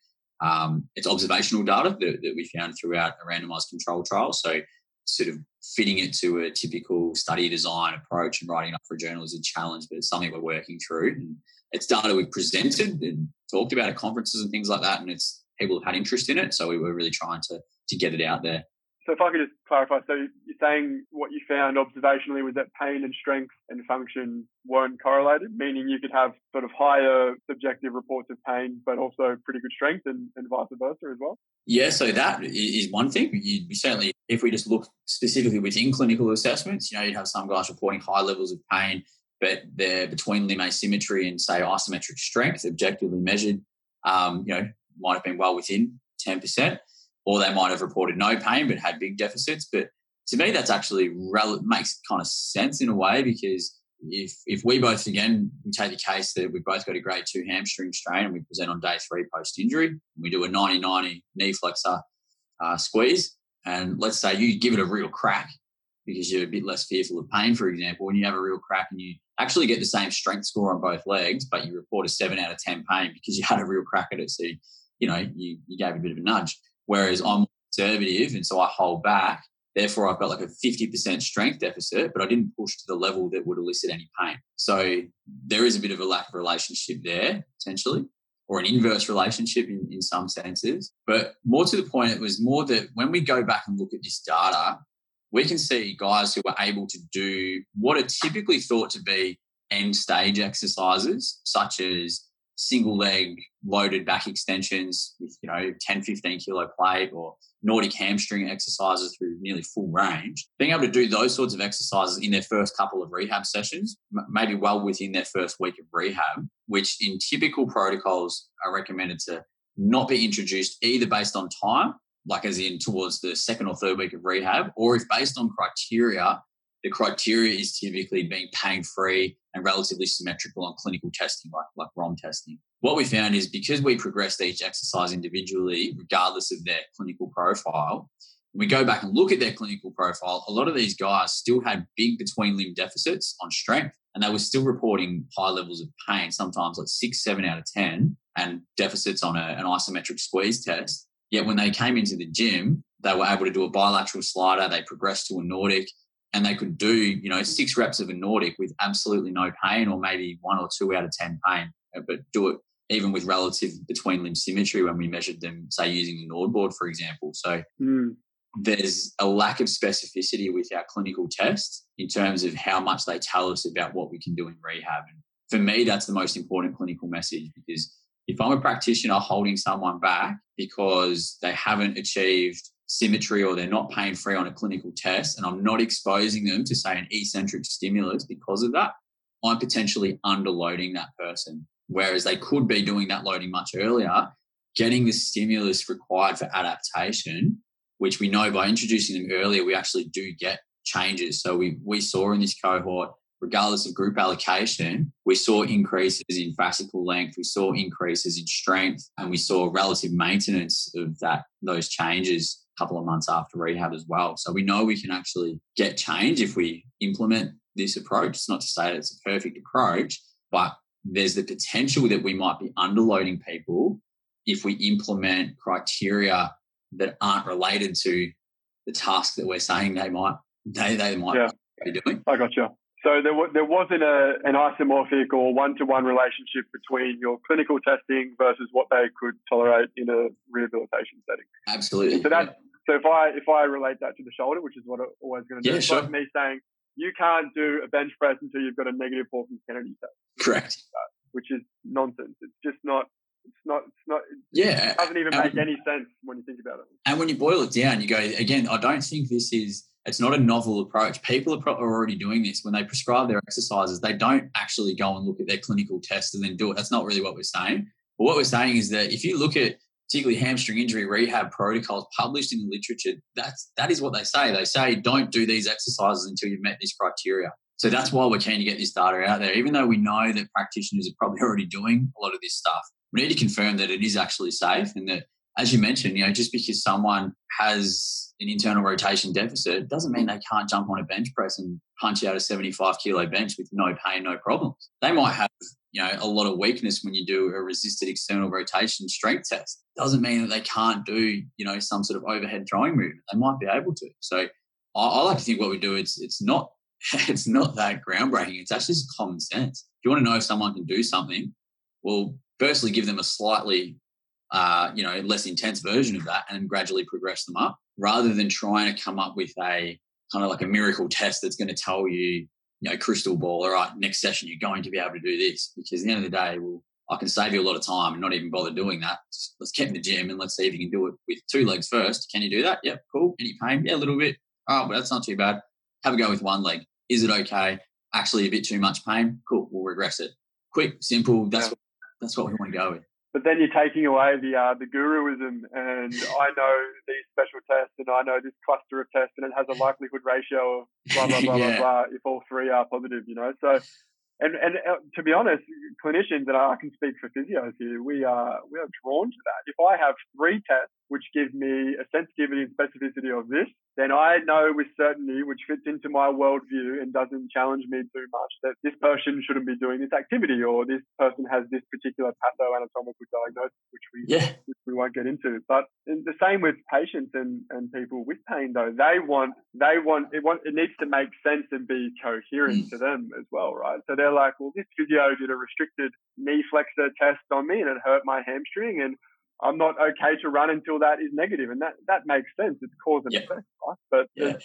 [SPEAKER 3] um, it's observational data that, that we found throughout a randomized control trial. So sort of fitting it to a typical study design approach and writing up for a journal is a challenge, but it's something we're working through. And it's data we've presented and talked about at conferences and things like that, and it's people have had interest in it. So we were really trying to to get it out there.
[SPEAKER 2] So if I could just clarify, so you're saying what you found observationally was that pain and strength and function weren't correlated, meaning you could have sort of higher subjective reports of pain, but also pretty good strength and, and vice versa as well?
[SPEAKER 3] Yeah, so that is one thing. You, certainly, if we just look specifically within clinical assessments, you know, you'd have some guys reporting high levels of pain, but they're between limb asymmetry and say isometric strength, objectively measured, um, you know, might have been well within 10%, or they might have reported no pain but had big deficits. But to me, that's actually rel- makes kind of sense in a way because if if we both again we take the case that we've both got a grade two hamstring strain and we present on day three post injury, we do a 90-90 knee flexor uh, squeeze, and let's say you give it a real crack because you're a bit less fearful of pain, for example, and you have a real crack and you actually get the same strength score on both legs, but you report a seven out of ten pain because you had a real crack at it. So you know you, you gave a bit of a nudge. Whereas I'm conservative, and so I hold back. Therefore, I've got like a 50% strength deficit, but I didn't push to the level that would elicit any pain. So there is a bit of a lack of relationship there, potentially, or an inverse relationship in, in some senses. But more to the point, it was more that when we go back and look at this data, we can see guys who are able to do what are typically thought to be end stage exercises, such as single leg loaded back extensions with, you know, 10, 15 kilo plate or Nordic hamstring exercises through nearly full range. Being able to do those sorts of exercises in their first couple of rehab sessions, maybe well within their first week of rehab, which in typical protocols are recommended to not be introduced either based on time, like as in towards the second or third week of rehab, or if based on criteria, the criteria is typically being pain free and relatively symmetrical on clinical testing, like, like ROM testing. What we found is because we progressed each exercise individually, regardless of their clinical profile, we go back and look at their clinical profile, a lot of these guys still had big between limb deficits on strength, and they were still reporting high levels of pain, sometimes like six, seven out of 10, and deficits on a, an isometric squeeze test. Yet when they came into the gym, they were able to do a bilateral slider, they progressed to a Nordic, and they could do, you know, six reps of a Nordic with absolutely no pain or maybe one or two out of 10 pain, uh, but do it even with relative between limb symmetry when we measured them, say, using the NordBord, for example. So
[SPEAKER 2] Mm.
[SPEAKER 3] there's a lack of specificity with our clinical tests in terms of how much they tell us about what we can do in rehab. And for me, that's the most important clinical message because if I'm a practitioner holding someone back because they haven't achieved symmetry or they're not pain free on a clinical test and I'm not exposing them to, say, an eccentric stimulus because of that, I'm potentially underloading that person. Whereas they could be doing that loading much earlier, getting the stimulus required for adaptation, which we know by introducing them earlier, we actually do get changes. So we, we saw in this cohort, regardless of group allocation, we saw increases in fascicle length, we saw increases in strength, and we saw relative maintenance of that those changes couple of months after rehab as well. So we know we can actually get change if we implement this approach. It's not to say that it's a perfect approach, but there's the potential that we might be underloading people if we implement criteria that aren't related to the task that we're saying they might they they might
[SPEAKER 2] Yeah.
[SPEAKER 3] be doing.
[SPEAKER 2] I got you. So there, wa- there wasn't a, an isomorphic or one-to-one relationship between your clinical testing versus what they could tolerate in a rehabilitation setting.
[SPEAKER 3] Absolutely.
[SPEAKER 2] So that so if I if I relate that to the shoulder, which is what I'm always going to do,
[SPEAKER 3] Yeah, sure.
[SPEAKER 2] like me saying you can't do a bench press until you've got a negative Hawkins Kennedy test,
[SPEAKER 3] correct.
[SPEAKER 2] which is nonsense. It's just not. It's not. It's not. It
[SPEAKER 3] Yeah.
[SPEAKER 2] doesn't even
[SPEAKER 3] and-
[SPEAKER 2] make any sense when you think about it.
[SPEAKER 3] And when you boil it down, you go again. I don't think this is. It's not a novel approach. People are, pro- are already doing this when they prescribe their exercises. They don't actually go and look at their clinical test and then do it. That's not really what we're saying. But what we're saying is that if you look at particularly hamstring injury rehab protocols published in the literature, that's that is what they say. They say don't do these exercises until you've met this criteria. So that's why we're keen to get this data out there. Even though we know that practitioners are probably already doing a lot of this stuff, we need to confirm that it is actually safe and that as you mentioned, you know, just because someone has an internal rotation deficit doesn't mean they can't jump on a bench press and punch out a 75 kilo bench with no pain, no problems. They might have, you know, a lot of weakness when you do a resisted external rotation strength test. Doesn't mean that they can't do, you know, some sort of overhead throwing movement. They might be able to. So I, I like to think what we do, it's it's not it's not that groundbreaking. It's actually just common sense. If you want to know if someone can do something, well, firstly give them a slightly uh, you know, less intense version of that and gradually progress them up rather than trying to come up with a kind of like a miracle test that's going to tell you, you know, crystal ball, all right, next session you're going to be able to do this. Because at the end of the day, well, I can save you a lot of time and not even bother doing that. Just let's get in the gym and let's see if you can do it with two legs first. Can you do that? Yep, cool. Any pain? Yeah, a little bit. Oh, but that's not too bad. Have a go with one leg. Is it okay? Actually, a bit too much pain? Cool. We'll regress it. Quick, simple. That's what, that's what we want to go with
[SPEAKER 2] but then you're taking away the uh, the guruism, and I know these special tests, and I know this cluster of tests, and it has a likelihood ratio of blah blah blah yeah. blah blah. If all three are positive, you know, so. And, and uh, to be honest, clinicians, and I can speak for physios here, we are we are drawn to that. If I have three tests which give me a sensitivity and specificity of this, then I know with certainty, which fits into my worldview and doesn't challenge me too much, that this person shouldn't be doing this activity or this person has this particular pathoanatomical diagnosis, which we yeah. which we won't get into. But the same with patients and, and people with pain, though they want they want it want it needs to make sense and be coherent mm. to them as well, right? So they're like, well, this physio did a restricted knee flexor test on me and it hurt my hamstring and I'm not okay to run until that is negative, and that that makes sense. It's cause and yeah. effect, right? But yeah.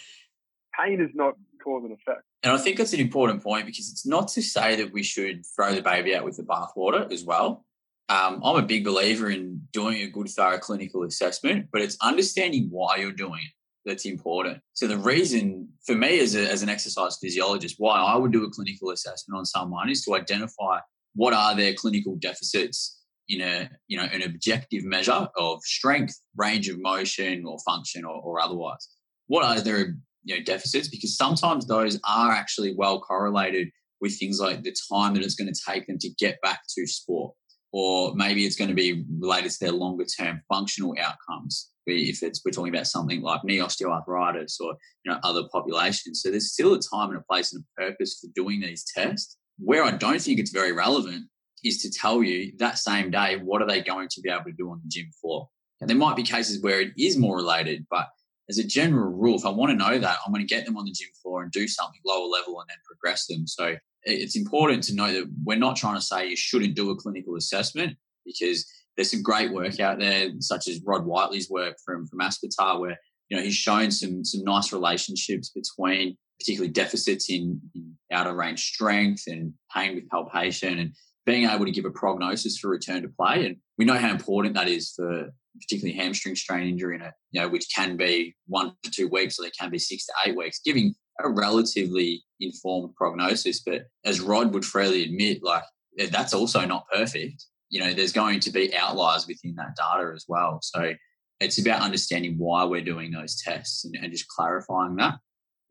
[SPEAKER 2] pain is not cause and effect.
[SPEAKER 3] And I think that's an important point because it's not to say that we should throw the baby out with the bathwater as well. Um, I'm a big believer in doing a good, thorough clinical assessment, but it's understanding why you're doing it that's important. So the reason for me as, a, as an exercise physiologist, why I would do a clinical assessment on someone is to identify what are their clinical deficits in a you know an objective measure of strength, range of motion, or function, or, or otherwise. What are their you know deficits? Because sometimes those are actually well correlated with things like the time that it's going to take them to get back to sport, or maybe it's going to be related to their longer term functional outcomes. If it's we're talking about something like knee osteoarthritis or you know other populations, so there's still a time and a place and a purpose for doing these tests. Where I don't think it's very relevant is to tell you that same day what are they going to be able to do on the gym floor. And there might be cases where it is more related, but as a general rule, if I want to know that, I'm going to get them on the gym floor and do something lower level and then progress them. So it's important to know that we're not trying to say you shouldn't do a clinical assessment because there's some great work out there, such as Rod Whiteley's work from from Aspetar, where you know he's shown some some nice relationships between particularly deficits in, in outer range strength and pain with palpation and being able to give a prognosis for return to play. And we know how important that is for particularly hamstring strain injury, in a, you know, which can be one to two weeks or they can be six to eight weeks, giving a relatively informed prognosis. But as Rod would freely admit, like that's also not perfect. You know, there's going to be outliers within that data as well. So it's about understanding why we're doing those tests and, and just clarifying that.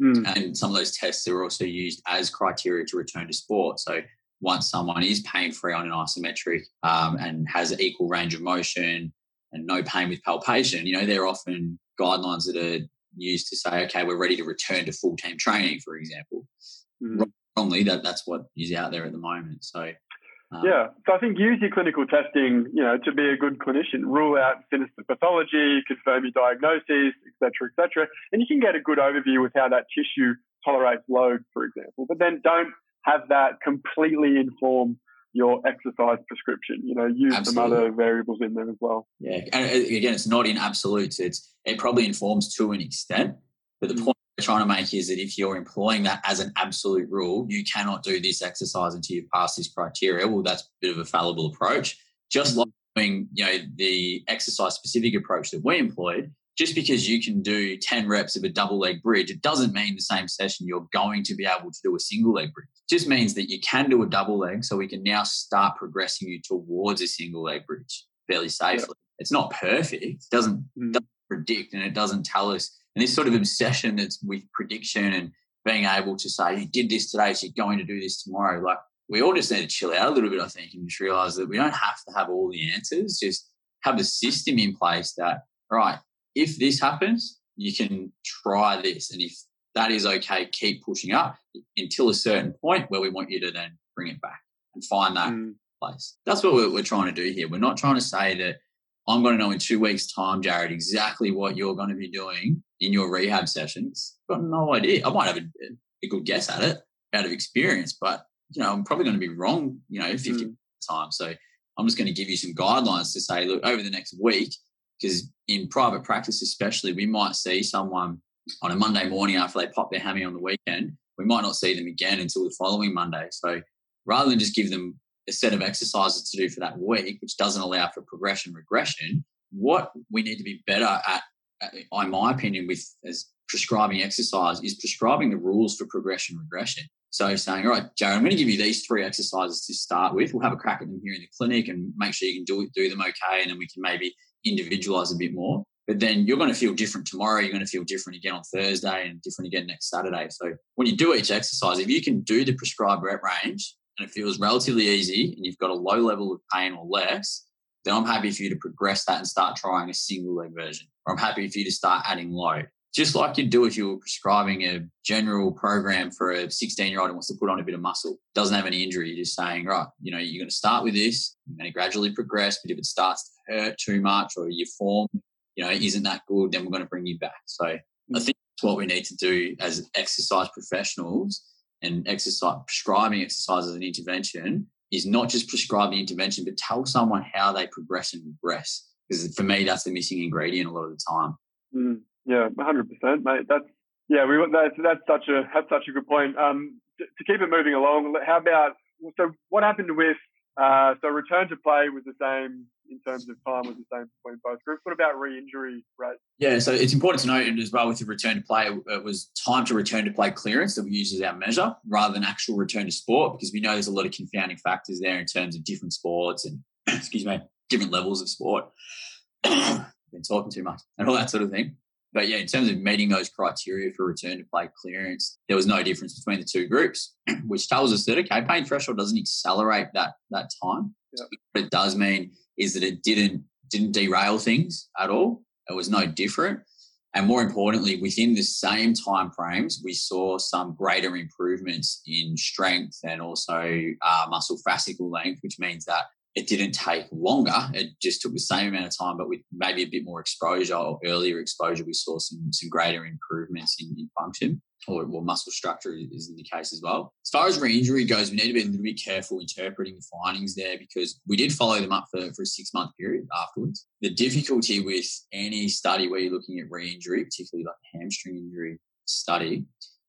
[SPEAKER 3] Mm. And some of those tests are also used as criteria to return to sport. So once someone is pain free on an isometric um, and has equal range of motion and no pain with palpation, you know, they're often guidelines that are used to say, okay, we're ready to return to full team training, for example. Mm. Wrongly, that that's what is out there at the moment. So.
[SPEAKER 2] Um, yeah, so I think use your clinical testing, you know, to be a good clinician. Rule out sinister pathology, confirm your diagnosis, etc., etc., and you can get a good overview with how that tissue tolerates load, for example. But then don't have that completely inform your exercise prescription. You know, use Absolutely. some other variables in there as well.
[SPEAKER 3] Yeah, and uh, again, it's not in absolutes. It's it probably informs to an extent, but the mm. point we're trying to make is that if you're employing that as an absolute rule, you cannot do this exercise until you pass this criteria. Well, that's a bit of a fallible approach. Just mm. like doing, you know, the exercise specific approach that we employed, just because you can do 10 reps of a double leg bridge, it doesn't mean the same session you're going to be able to do a single leg bridge. It just means that you can do a double leg, so we can now start progressing you towards a single leg bridge fairly safely. Yeah. It's not perfect, it doesn't, mm. doesn't predict and it doesn't tell us. And this sort of obsession that's with prediction and being able to say, you did this today, so you're going to do this tomorrow. Like we all just need to chill out a little bit, I think, and just realize that we don't have to have all the answers. Just have a system in place that, right, if this happens, you can try this. And if that is okay, keep pushing up until a certain point where we want you to then bring it back and find that mm. place. That's what we're, we're trying to do here. We're not trying to say that I'm going to know in two weeks' time, Jared, exactly what you're going to be doing in your rehab sessions. I've got no idea. I might have a, a, good guess at it out of experience, but you know, I'm probably going to be wrong, you know, 50 mm. times. So I'm just going to give you some guidelines to say, look, over the next week, because in private practice, especially, we might see someone on a Monday morning after they pop their hammy on the weekend. We might not see them again until the following Monday. So rather than just give them a set of exercises to do for that week, which doesn't allow for progression regression, what we need to be better at, uh, in my opinion, with as prescribing exercise is prescribing the rules for progression regression. So saying, all right, Jared, I'm going to give you these three exercises to start with. We'll have a crack at them here in the clinic and make sure you can do do them okay, and then we can maybe individualize a bit more. But then you're going to feel different tomorrow. You're going to feel different again on Thursday and different again next Saturday. So when you do each exercise, if you can do the prescribed rep range and it feels relatively easy and you've got a low level of pain or less, then I'm happy for you to progress that and start trying a single leg version. Or I'm happy for you to start adding load. Just like you'd do if you were prescribing a general program for a 16 year old who wants to put on a bit of muscle, doesn't have any injury. You're just saying, right, you know, you're going to start with this, you're going to gradually progress. But if it starts to hurt too much or your form, you know, isn't that good, then we're going to bring you back. So I mm. think that's what we need to do as exercise professionals and exercise prescribing exercise as an intervention is not just prescribe the intervention, but tell someone how they progress and regress. Because for me, that's the missing ingredient a lot of the time.
[SPEAKER 2] Mm, yeah, hundred percent, mate. That's yeah, we that's that's such a that's such a good point. Um, to, to keep it moving along, how about so what happened with uh, so return to play was the same in terms of time was the same between both groups. What about re-injury rate?
[SPEAKER 3] Yeah, so it's important to note as well with the return to play, it was time to return to play clearance that we use as our measure rather than actual return to sport because we know there's a lot of confounding factors there in terms of different sports and excuse me, different levels of sport. Been talking too much and all that sort of thing. But yeah, in terms of meeting those criteria for return to play clearance, there was no difference between the two groups, which tells us that okay, pain threshold doesn't accelerate that that time. Yep. What it does mean is that it didn't didn't derail things at all. It was no different. And more importantly, within the same time frames, we saw some greater improvements in strength and also uh, muscle fascicle length, which means that it didn't take longer. It just took the same amount of time, but with maybe a bit more exposure or earlier exposure, we saw some some greater improvements in, in function or, or muscle structure is in the case as well. As far as re-injury goes, we need to be a little bit careful interpreting the findings there because we did follow them up for, for a six month period afterwards. The difficulty with any study where you're looking at re-injury, particularly like hamstring injury study,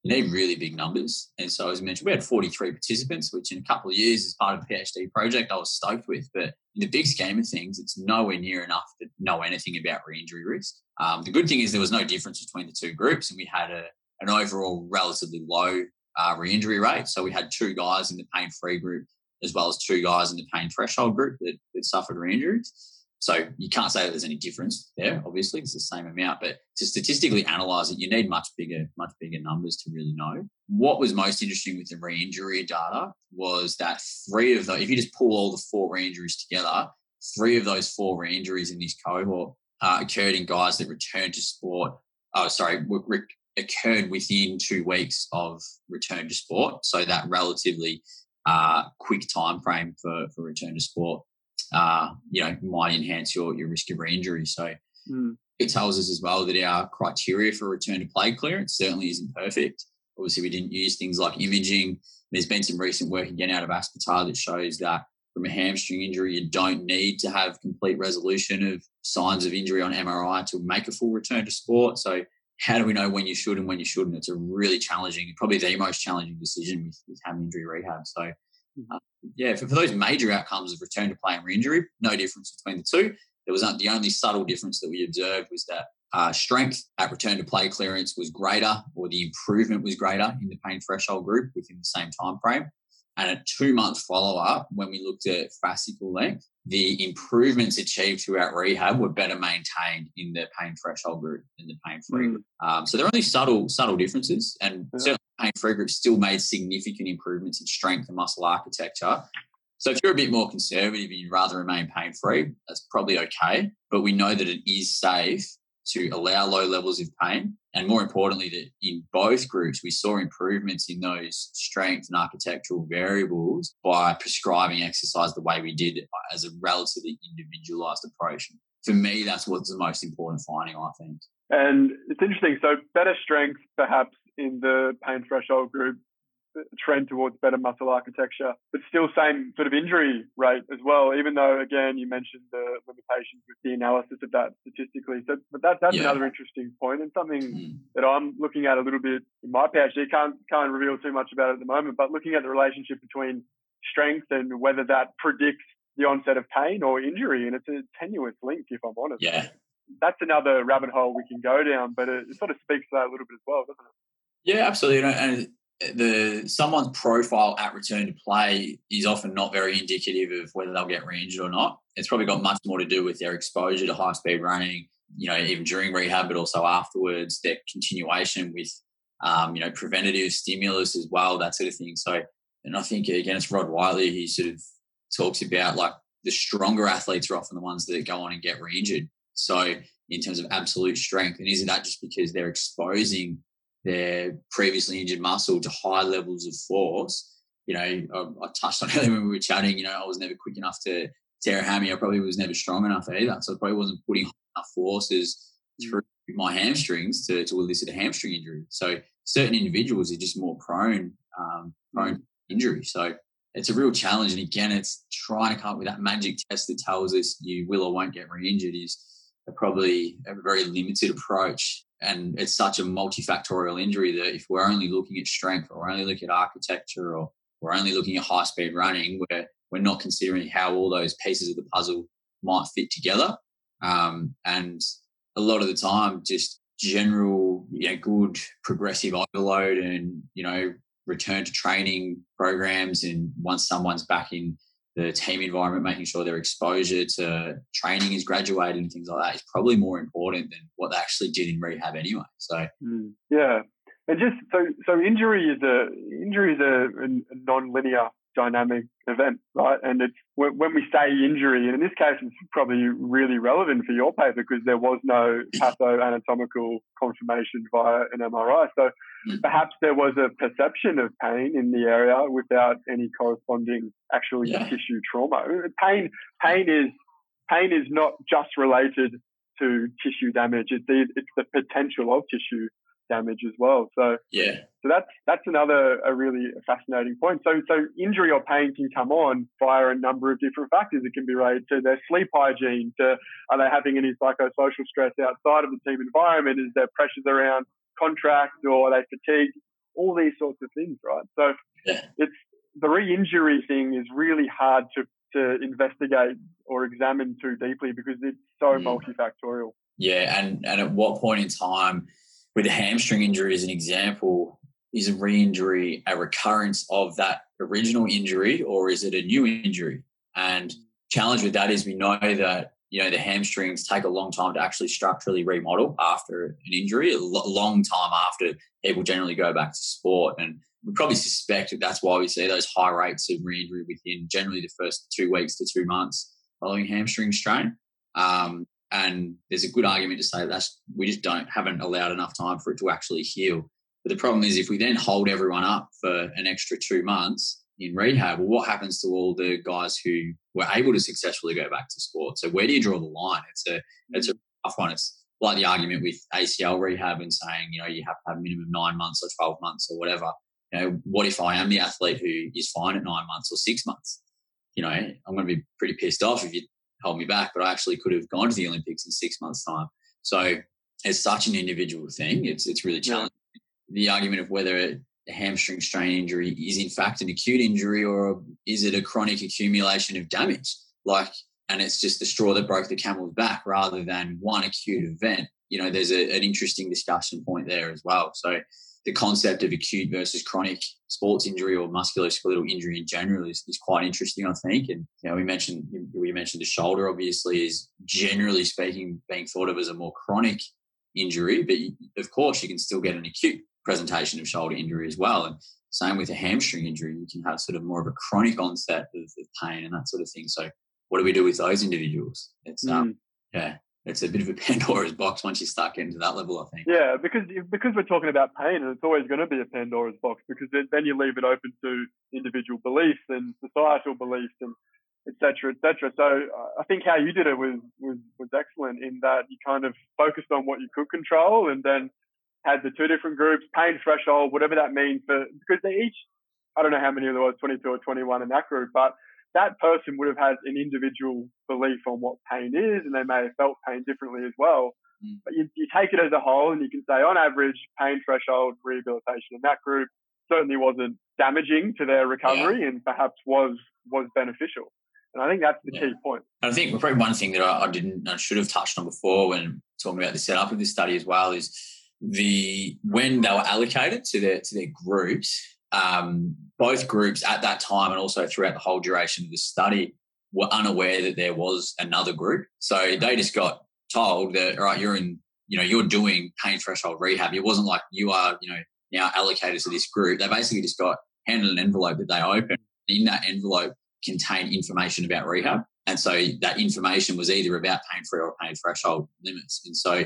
[SPEAKER 3] you need really big numbers. And so, as I mentioned, we had 43 participants, which in a couple of years, as part of a PhD project, I was stoked with. But in the big scheme of things, it's nowhere near enough to know anything about re injury risk. Um, the good thing is there was no difference between the two groups, and we had a, an overall relatively low uh, re injury rate. So, we had two guys in the pain free group as well as two guys in the pain threshold group that, that suffered re injuries. So you can't say that there's any difference there. Obviously, it's the same amount, but to statistically analyze it, you need much bigger, much bigger numbers to really know. What was most interesting with the re-injury data was that three of those, if you just pull all the four re-injuries together, three of those four re-injuries in this cohort uh, occurred in guys that returned to sport. Oh, sorry, re- occurred within two weeks of return to sport. So that relatively uh, quick time frame for for return to sport uh, you know, might enhance your, your risk of re-injury. So mm. it tells us as well that our criteria for return to play clearance certainly isn't perfect. Obviously, we didn't use things like imaging. There's been some recent work again out of Aspetar that shows that from a hamstring injury, you don't need to have complete resolution of signs of injury on MRI to make a full return to sport. So how do we know when you should and when you shouldn't? It's a really challenging, probably the most challenging decision with, with ham injury rehab. So. Uh, yeah, for, for, those major outcomes of return to play and re-injury, no difference between the two. There was the only subtle difference that we observed was that uh, strength at return to play clearance was greater, or the improvement was greater in the pain threshold group within the same time frame. And a two month follow up, when we looked at fascicle length, the improvements achieved throughout rehab were better maintained in the pain threshold group than the pain free. Mm. Um, so there are only subtle, subtle differences, and yeah. certainly pain free group still made significant improvements in strength and muscle architecture. So if you're a bit more conservative and you'd rather remain pain free, that's probably okay. But we know that it is safe to allow low levels of pain. And more importantly, that in both groups, we saw improvements in those strength and architectural variables by prescribing exercise the way we did as a relatively individualized approach. For me, that's what's the most important finding, I think.
[SPEAKER 2] And it's interesting. So, better strength perhaps in the pain threshold group trend towards better muscle architecture, but still same sort of injury rate as well, even though, again, you mentioned the limitations with the analysis of that statistically. So, but that, that's yeah. another interesting point and something mm. that I'm looking at a little bit in my PhD. Can't, can't reveal too much about it at the moment, but looking at the relationship between strength and whether that predicts the onset of pain or injury. And it's a tenuous link, if I'm honest.
[SPEAKER 3] Yeah.
[SPEAKER 2] That's another rabbit hole we can go down, but it, it sort of speaks to that a little bit as well, doesn't it?
[SPEAKER 3] Yeah, absolutely. And the someone's profile at return to play is often not very indicative of whether they'll get re-injured or not. It's probably got much more to do with their exposure to high speed running, you know, even during rehab, but also afterwards, their continuation with, um, you know, preventative stimulus as well, that sort of thing. So, and I think again, it's Rod Whiteley. He sort of talks about like the stronger athletes are often the ones that go on and get re-injured. So, in terms of absolute strength, and isn't that just because they're exposing their previously injured muscle to high levels of force. You know, I, I, touched on earlier when we were chatting, you know, I was never quick enough to tear a hammy. I probably was never strong enough either. So I probably wasn't putting enough forces mm. through my hamstrings to, to elicit a hamstring injury. So certain individuals are just more prone, um, prone mm. injury. So it's a real challenge. And again, it's trying to come up with that magic test that tells us you will or won't get re-injured is a probably a very limited approach and it's such a multifactorial injury that if we're only looking at strength or we're only looking at architecture or we're only looking at high speed running, we're, we're not considering how all those pieces of the puzzle might fit together. Um, and a lot of the time, just general, know, good progressive overload and, you know, return to training programs. And once someone's back in the team environment, making sure their exposure to training is graduated and things like that is probably more important than what they actually did in rehab anyway. So
[SPEAKER 2] mm, yeah, and just so so injury is a injury is a, a non-linear dynamic event, right? And it's when we say injury, and in this case, it's probably really relevant for your paper because there was no pathoanatomical confirmation via an MRI. So mm. perhaps there was a perception of pain in the area without any corresponding actual yeah. tissue trauma. Pain, pain is pain is not just related to tissue damage. It's the, it's the potential of tissue damage as well. So
[SPEAKER 3] yeah,
[SPEAKER 2] so that's that's another a really fascinating point. So so injury or pain can come on via a number of different factors. It can be related to their sleep hygiene, to are they having any psychosocial stress outside of the team environment? Is there pressures around contracts or are they fatigued? All these sorts of things, right? So yeah. it's the re-injury thing is really hard to to investigate or examine too deeply because it's so mm. multifactorial.
[SPEAKER 3] Yeah, and and at what point in time with a hamstring injury as an example, is a re-injury a recurrence of that original injury or is it a new injury? And challenge with that is we know that you know the hamstrings take a long time to actually structurally remodel after an injury, a long time after people generally go back to sport. And we probably suspect that that's why we see those high rates of re-injury within generally the first two weeks to two months following hamstring strain. Um, and there's a good argument to say that we just don't haven't allowed enough time for it to actually heal. But the problem is if we then hold everyone up for an extra two months in rehab, well, what happens to all the guys who were able to successfully go back to sport? So where do you draw the line? It's a it's a mm. tough one. It's like the argument with ACL rehab and saying, you know, you have to have minimum nine months or 12 months or whatever. You know, what if I am the athlete who is fine at nine months or six months? You know, I'm going to be pretty pissed off if you hold me back, but I actually could have gone to the Olympics in six months' time. So it's such an individual thing. It's it's really challenging. Yeah. The argument of whether a hamstring strain injury is in fact an acute injury or is it a chronic accumulation of damage? Like, and it's just the straw that broke the camel's back rather than one acute event. You know, there's a, an interesting discussion point there as well. So the concept of acute versus chronic sports injury or musculoskeletal injury in general is, is quite interesting, I think. And you know, we mentioned we mentioned the shoulder obviously is generally speaking being thought of as a more chronic injury, but of course you can still get an acute presentation of shoulder injury as well. And same with a hamstring injury. You can have sort of more of a chronic onset of, of pain and that sort of thing. So, what do we do with those individuals? It's mm. um, yeah, it's a bit of a Pandora's box once you start getting to that level. I think.
[SPEAKER 2] Yeah, because because we're talking about pain, and it's always going to be a Pandora's box because then you leave it open to individual beliefs and societal beliefs and etc. etc. So I think how you did it was was was excellent in that you kind of focused on what you could control and then had the two different groups, pain threshold, whatever that means, for because they each, I don't know how many there was, 22 or 21 in that group, but that person would have had an individual belief on what pain is, and they may have felt pain differently as well. Mm. But you, you take it as a whole, and you can say, on average, pain threshold rehabilitation in that group certainly wasn't damaging to their recovery, yeah. and perhaps was was beneficial. And I think that's the yeah. key point.
[SPEAKER 3] I think probably one thing that I, I didn't, I should have touched on before when talking about the setup of this study as well is the when they were allocated to their to their groups, um, both groups at that time and also throughout the whole duration of the study were unaware that there was another group. So they just got told that, all right, you're in, you know, you're doing pain threshold rehab. It wasn't like you are, you know, now allocated to this group. They basically just got handed an envelope that they opened. In that envelope contained information about rehab. And so that information was either about pain free or pain threshold limits. And so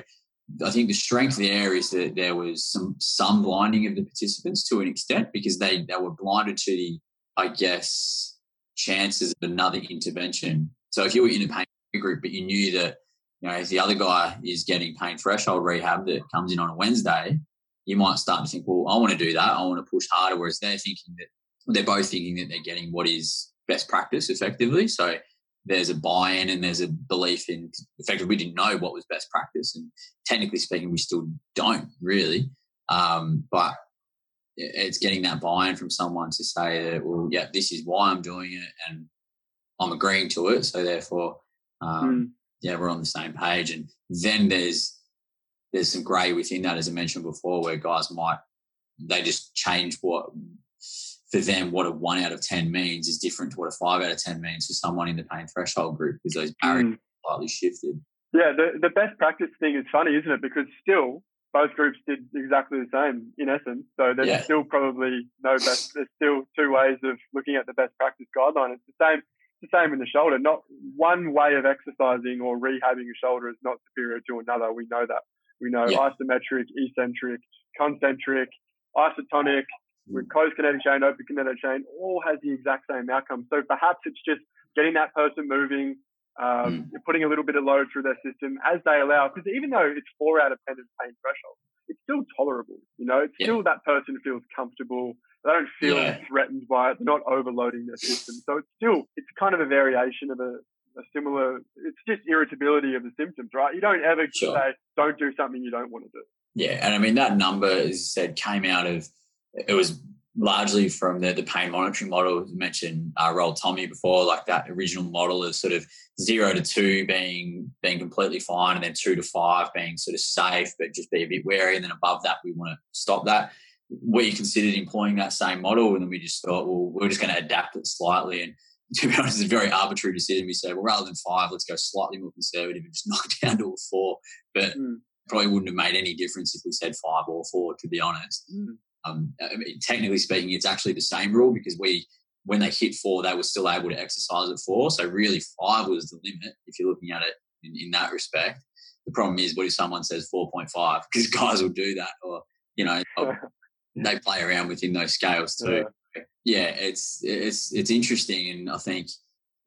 [SPEAKER 3] I think the strength there is that there was some some blinding of the participants to an extent because they they were blinded to the I guess chances of another intervention. So if you were in a pain group but you knew that you know if the other guy is getting pain threshold rehab that comes in on a Wednesday, you might start to think, well, I want to do that. I want to push harder. Whereas they're thinking that they're both thinking that they're getting what is best practice effectively. So there's a buy-in and there's a belief in the fact that we didn't know what was best practice and technically speaking we still don't really um, but it's getting that buy-in from someone to say that well yeah this is why i'm doing it and i'm agreeing to it so therefore um, mm. yeah we're on the same page and then there's there's some grey within that as i mentioned before where guys might they just change what for them, what a one out of 10 means is different to what a five out of 10 means for someone in the pain threshold group because those barriers mm. slightly shifted.
[SPEAKER 2] Yeah, the, the best practice thing is funny, isn't it? Because still, both groups did exactly the same in essence. So there's yeah. still probably no best, there's still two ways of looking at the best practice guideline. It's the same. It's the same in the shoulder. Not one way of exercising or rehabbing a shoulder is not superior to another. We know that. We know yeah. isometric, eccentric, concentric, isotonic, with closed kinetic chain, open kinetic chain, all has the exact same outcome. So perhaps it's just getting that person moving, um, mm. putting a little bit of load through their system as they allow. Because even though it's four out of ten pain threshold, it's still tolerable. You know, it's yeah. still that person feels comfortable. They don't feel yeah. threatened by it. They're not overloading their system. So it's still it's kind of a variation of a, a similar. It's just irritability of the symptoms, right? You don't ever sure. say don't do something you don't want to do.
[SPEAKER 3] Yeah, and I mean that number, as you said, came out of it was largely from the, the pain monitoring model. You mentioned uh, Roland Thomeé before, like that original model of sort of zero to two being being completely fine, and then two to five being sort of safe, but just be a bit wary. And then above that, we want to stop that. We considered employing that same model, and then we just thought, well, we're just going to adapt it slightly. And to be honest, it's a very arbitrary decision. We said, well, rather than five, let's go slightly more conservative and just knock it down to a four. But mm. probably wouldn't have made any difference if we said five or four, to be honest. Mm. Um, I mean, technically speaking, it's actually the same rule because we, when they hit four, they were still able to exercise at four. So really, five was the limit if you're looking at it in, in that respect. The problem is, what if someone says four point five? Because guys will do that, or you know, they play around within those scales too. Yeah. yeah, it's it's it's interesting, and I think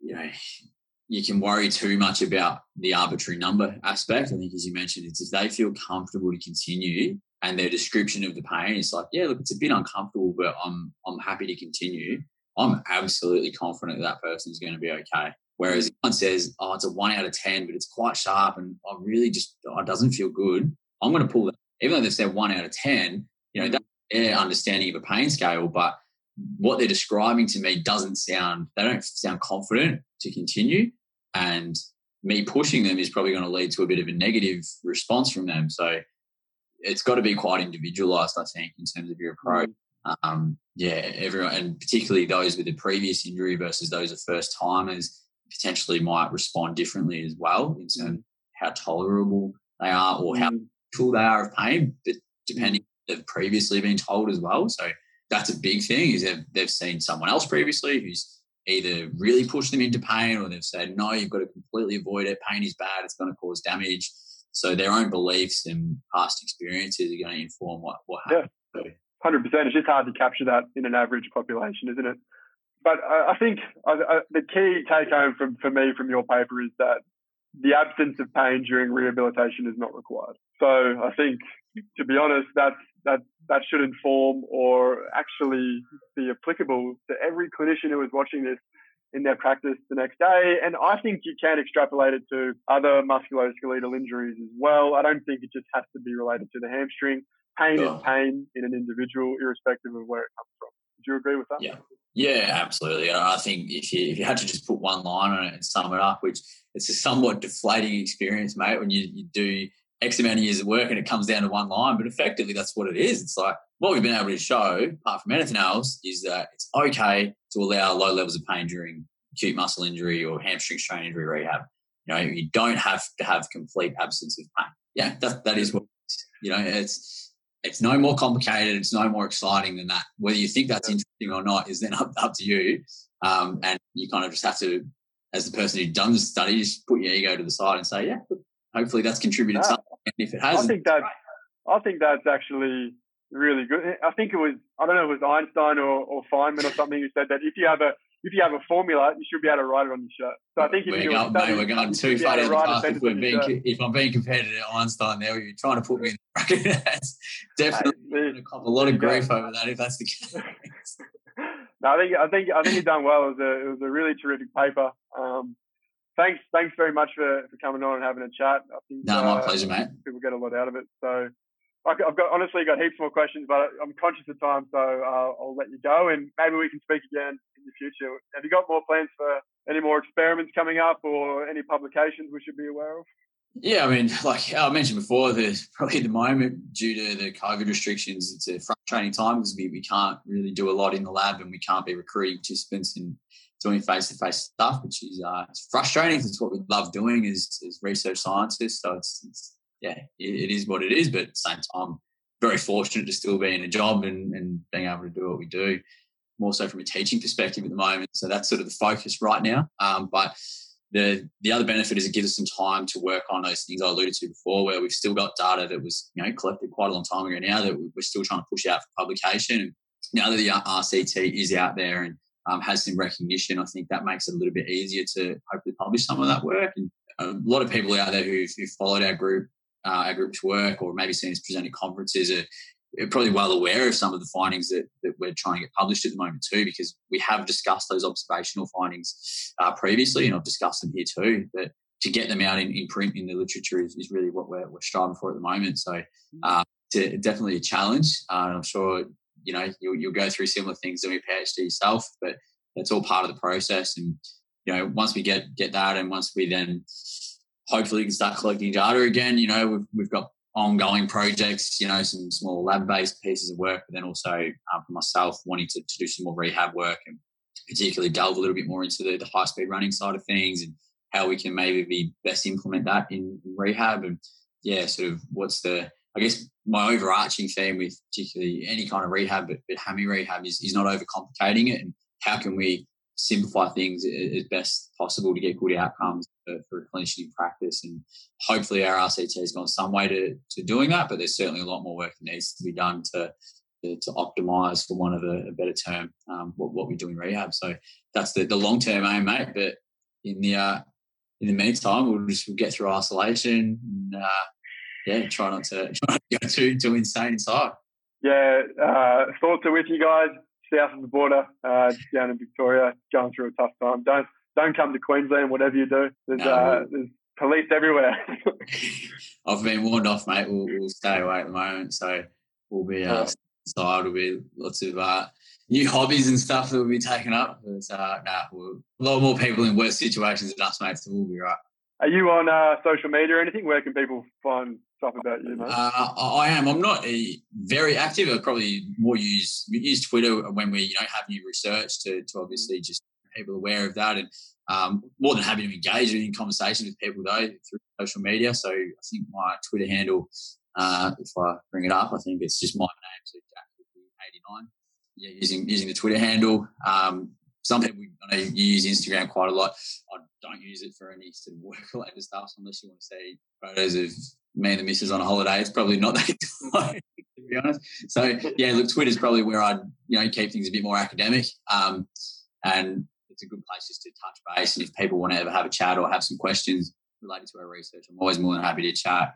[SPEAKER 3] you know you can worry too much about the arbitrary number aspect. I think, as you mentioned, it's if they feel comfortable to continue, and their description of the pain is like, yeah, look, it's a bit uncomfortable, but I'm I'm happy to continue. I'm absolutely confident that, that person is going to be okay. Whereas if someone says, oh, it's a one out of ten, but it's quite sharp, and I really just oh, it doesn't feel good. I'm going to pull that, even though they've said one out of ten. You know, that's their understanding of a pain scale, but what they're describing to me doesn't sound. They don't sound confident to continue, and me pushing them is probably going to lead to a bit of a negative response from them. So it's got to be quite individualized, I think, in terms of your approach. Mm. Um, yeah, everyone, and particularly those with a previous injury versus those of first timers, potentially might respond differently as well in terms of how tolerable they are or how full mm. they are of pain, but depending they've previously been told as well. So that's a big thing is they've, they've seen someone else previously who's either really pushed them into pain or they've said, no, you've got to completely avoid it. Pain is bad. It's going to cause damage. So their own beliefs and past experiences are going to inform what, what happens.
[SPEAKER 2] Yeah. 100%. It's just hard to capture that in an average population, isn't it? But I, I think I, I, the key take home from, for me from your paper is that the absence of pain during rehabilitation is not required. So I think, to be honest, that's that that should inform or actually be applicable to every clinician who is watching this in their practice the next day. And I think you can extrapolate it to other musculoskeletal injuries as well. I don't think it just has to be related to the hamstring. Pain is pain in an individual, irrespective of where it comes from. Do you agree with that?
[SPEAKER 3] Yeah. Yeah, absolutely. I think if you if you had to just put one line on it and sum it up, which it's a somewhat deflating experience, mate, when you, you do X amount of years of work and it comes down to one line. But effectively, that's what it is. It's like what we've been able to show, apart from anything else, is that it's okay to allow low levels of pain during acute muscle injury or hamstring strain injury rehab. You know, you don't have to have complete absence of pain. Yeah, that, that is what you know. It's it's no more complicated. It's no more exciting than that. Whether you think that's interesting or not is then up, up to you. Um, and you kind of just have to, as the person who done the study, just put your ego to the side and say, yeah, hopefully that's contributed something. And if it hasn't,
[SPEAKER 2] I think that I think that's actually really good. I think it was I don't know if it was Einstein or, or Feynman or something who said that if you have a if you have a formula, you should be able to write it on your shirt. So I think if
[SPEAKER 3] we're going,
[SPEAKER 2] study,
[SPEAKER 3] mate, we're going too far down the path. If, we're being, if I'm being compared to Einstein, there you're trying to put me in the bracket. that's definitely hey, a lot of grief over that if that's the case.
[SPEAKER 2] no, I think I think I think you've done well. It was a it was a really terrific paper. Um, thanks, thanks very much for, for coming on and having a chat. I
[SPEAKER 3] think, no, my uh, pleasure, mate.
[SPEAKER 2] People get a lot out of it. So I've got honestly got heaps more questions, but I'm conscious of time, so uh, I'll let you go, and maybe we can speak again in the future. Have you got more plans for any more experiments coming up, or any publications we should be aware of?
[SPEAKER 3] Yeah, I mean, like I mentioned before, there's probably at the moment due to the COVID restrictions, it's a frustrating time because we, we can't really do a lot in the lab and we can't be recruiting participants and doing face-to-face stuff, which is uh, it's frustrating. It's what we love doing as, as research scientists. So it's, it's yeah, it, it is what it is. But at the same time, very fortunate to still be in a job and, and being able to do what we do. More so from a teaching perspective at the moment. So that's sort of the focus right now. Um, but the the other benefit is it gives us some time to work on those things I alluded to before, where we've still got data that was you know collected quite a long time ago now that we're still trying to push out for publication. And now that the RCT is out there and um, has some recognition, I think that makes it a little bit easier to hopefully publish some of that work. And a lot of people out there who've, who followed our group, uh, our group's work, or maybe seen us present at conferences are, are probably well aware of some of the findings that, that we're trying to get published at the moment too, because we have discussed those observational findings uh, previously, and I've discussed them here too. But to get them out in, in print in the literature is, is really what we're, we're, striving for at the moment. So uh, it's definitely a challenge. Uh, I'm sure you know you'll, you'll go through similar things doing a PhD yourself, but that's all part of the process. And you know, once we get get that, and once we then hopefully can start collecting data again, you know, we've we've got ongoing projects, you know, some small lab based pieces of work, but then also um, for myself wanting to, to do some more rehab work and particularly delve a little bit more into the, the high speed running side of things and how we can maybe be best implement that in rehab and yeah, sort of what's the I guess my overarching theme with particularly any kind of rehab, but, but hammy rehab is, is not overcomplicating it. And how can we simplify things as best possible to get good outcomes for, for a clinician in practice? And hopefully our RCT has gone some way to, to doing that, but there's certainly a lot more work that needs to be done to, to, to optimize, for one of a, a better term, um, what, what we do in rehab. So that's the, the long term aim, mate. But in the, uh, in the meantime, we'll just we'll get through isolation and, uh, yeah, try not to try not to go too too insane inside.
[SPEAKER 2] Yeah, uh, thoughts are with you guys south of the border, uh, down in Victoria, going through a tough time. Don't don't come to Queensland, whatever you do. There's no. uh, there's police everywhere.
[SPEAKER 3] I've been warned off, mate. We'll, we'll, stay away at the moment, so we'll be uh, inside. Will be lots of uh, new hobbies and stuff that will be taken up. But uh, nah, we'll, a lot more people in worse situations than us, mate. So we'll be right.
[SPEAKER 2] Are you on uh, social media or anything? Where can people find stuff about you, mate? Uh,
[SPEAKER 3] I am. I'm not very active. I probably more use use Twitter when we you know have new research to to obviously just people aware of that and um, more than happy to engage in conversation with people though through social media. So I think my Twitter handle, uh, if I bring it up, I think it's just my name, so Jack 89. yeah, using using the Twitter handle. Um, some people I know you use Instagram quite a lot. I don't use it for any sort of work related stuff unless you want to see photos of me and the missus on a holiday. It's probably not that exciting, to be honest. So yeah, look, Twitter's probably where I'd you know keep things a bit more academic. Um, and it's a good place just to touch base. And if people want to ever have a chat or have some questions related to our research, I'm always more than happy to chat.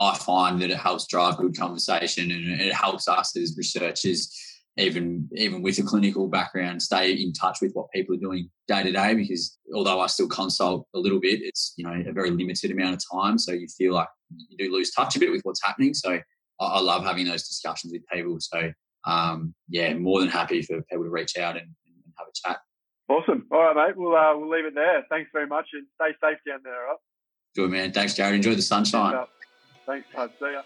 [SPEAKER 3] I find that it helps drive good conversation and it helps us as researchers even even with a clinical background, stay in touch with what people are doing day to day. Because although I still consult a little bit, it's you know a very limited amount of time, so you feel like you do lose touch a bit with what's happening. So I, I love having those discussions with people. So um, yeah, more than happy for people to reach out and, and have a chat.
[SPEAKER 2] Awesome. All right, mate. We'll uh, we'll leave it there. Thanks very much, and stay safe down there. All right.
[SPEAKER 3] Good man. Thanks, Jared. Enjoy the sunshine.
[SPEAKER 2] Thanks, bud. See ya.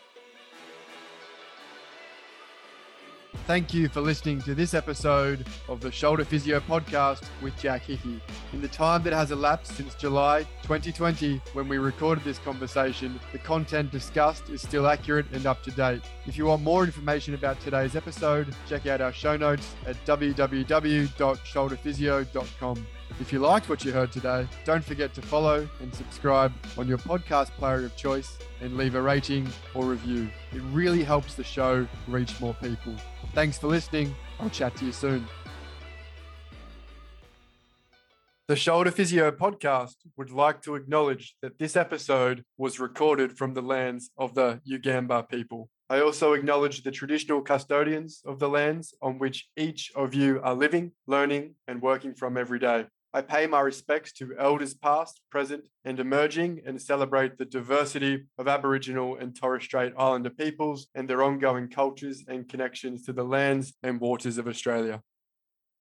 [SPEAKER 1] Thank you for listening to this episode of the Shoulder Physio podcast with Jack Hickey. In the time that has elapsed since July 2020, when we recorded this conversation, the content discussed is still accurate and up to date. If you want more information about today's episode, check out our show notes at www.shoulderphysio.com. If you liked what you heard today, don't forget to follow and subscribe on your podcast player of choice and leave a rating or review. It really helps the show reach more people. Thanks for listening. I'll chat to you soon. The Shoulder Physio podcast would like to acknowledge that this episode was recorded from the lands of the Yugambeh people. I also acknowledge the traditional custodians of the lands on which each of you are living, learning, and working from every day. I pay my respects to elders past, present, and emerging and celebrate the diversity of Aboriginal and Torres Strait Islander peoples and their ongoing cultures and connections to the lands and waters of Australia.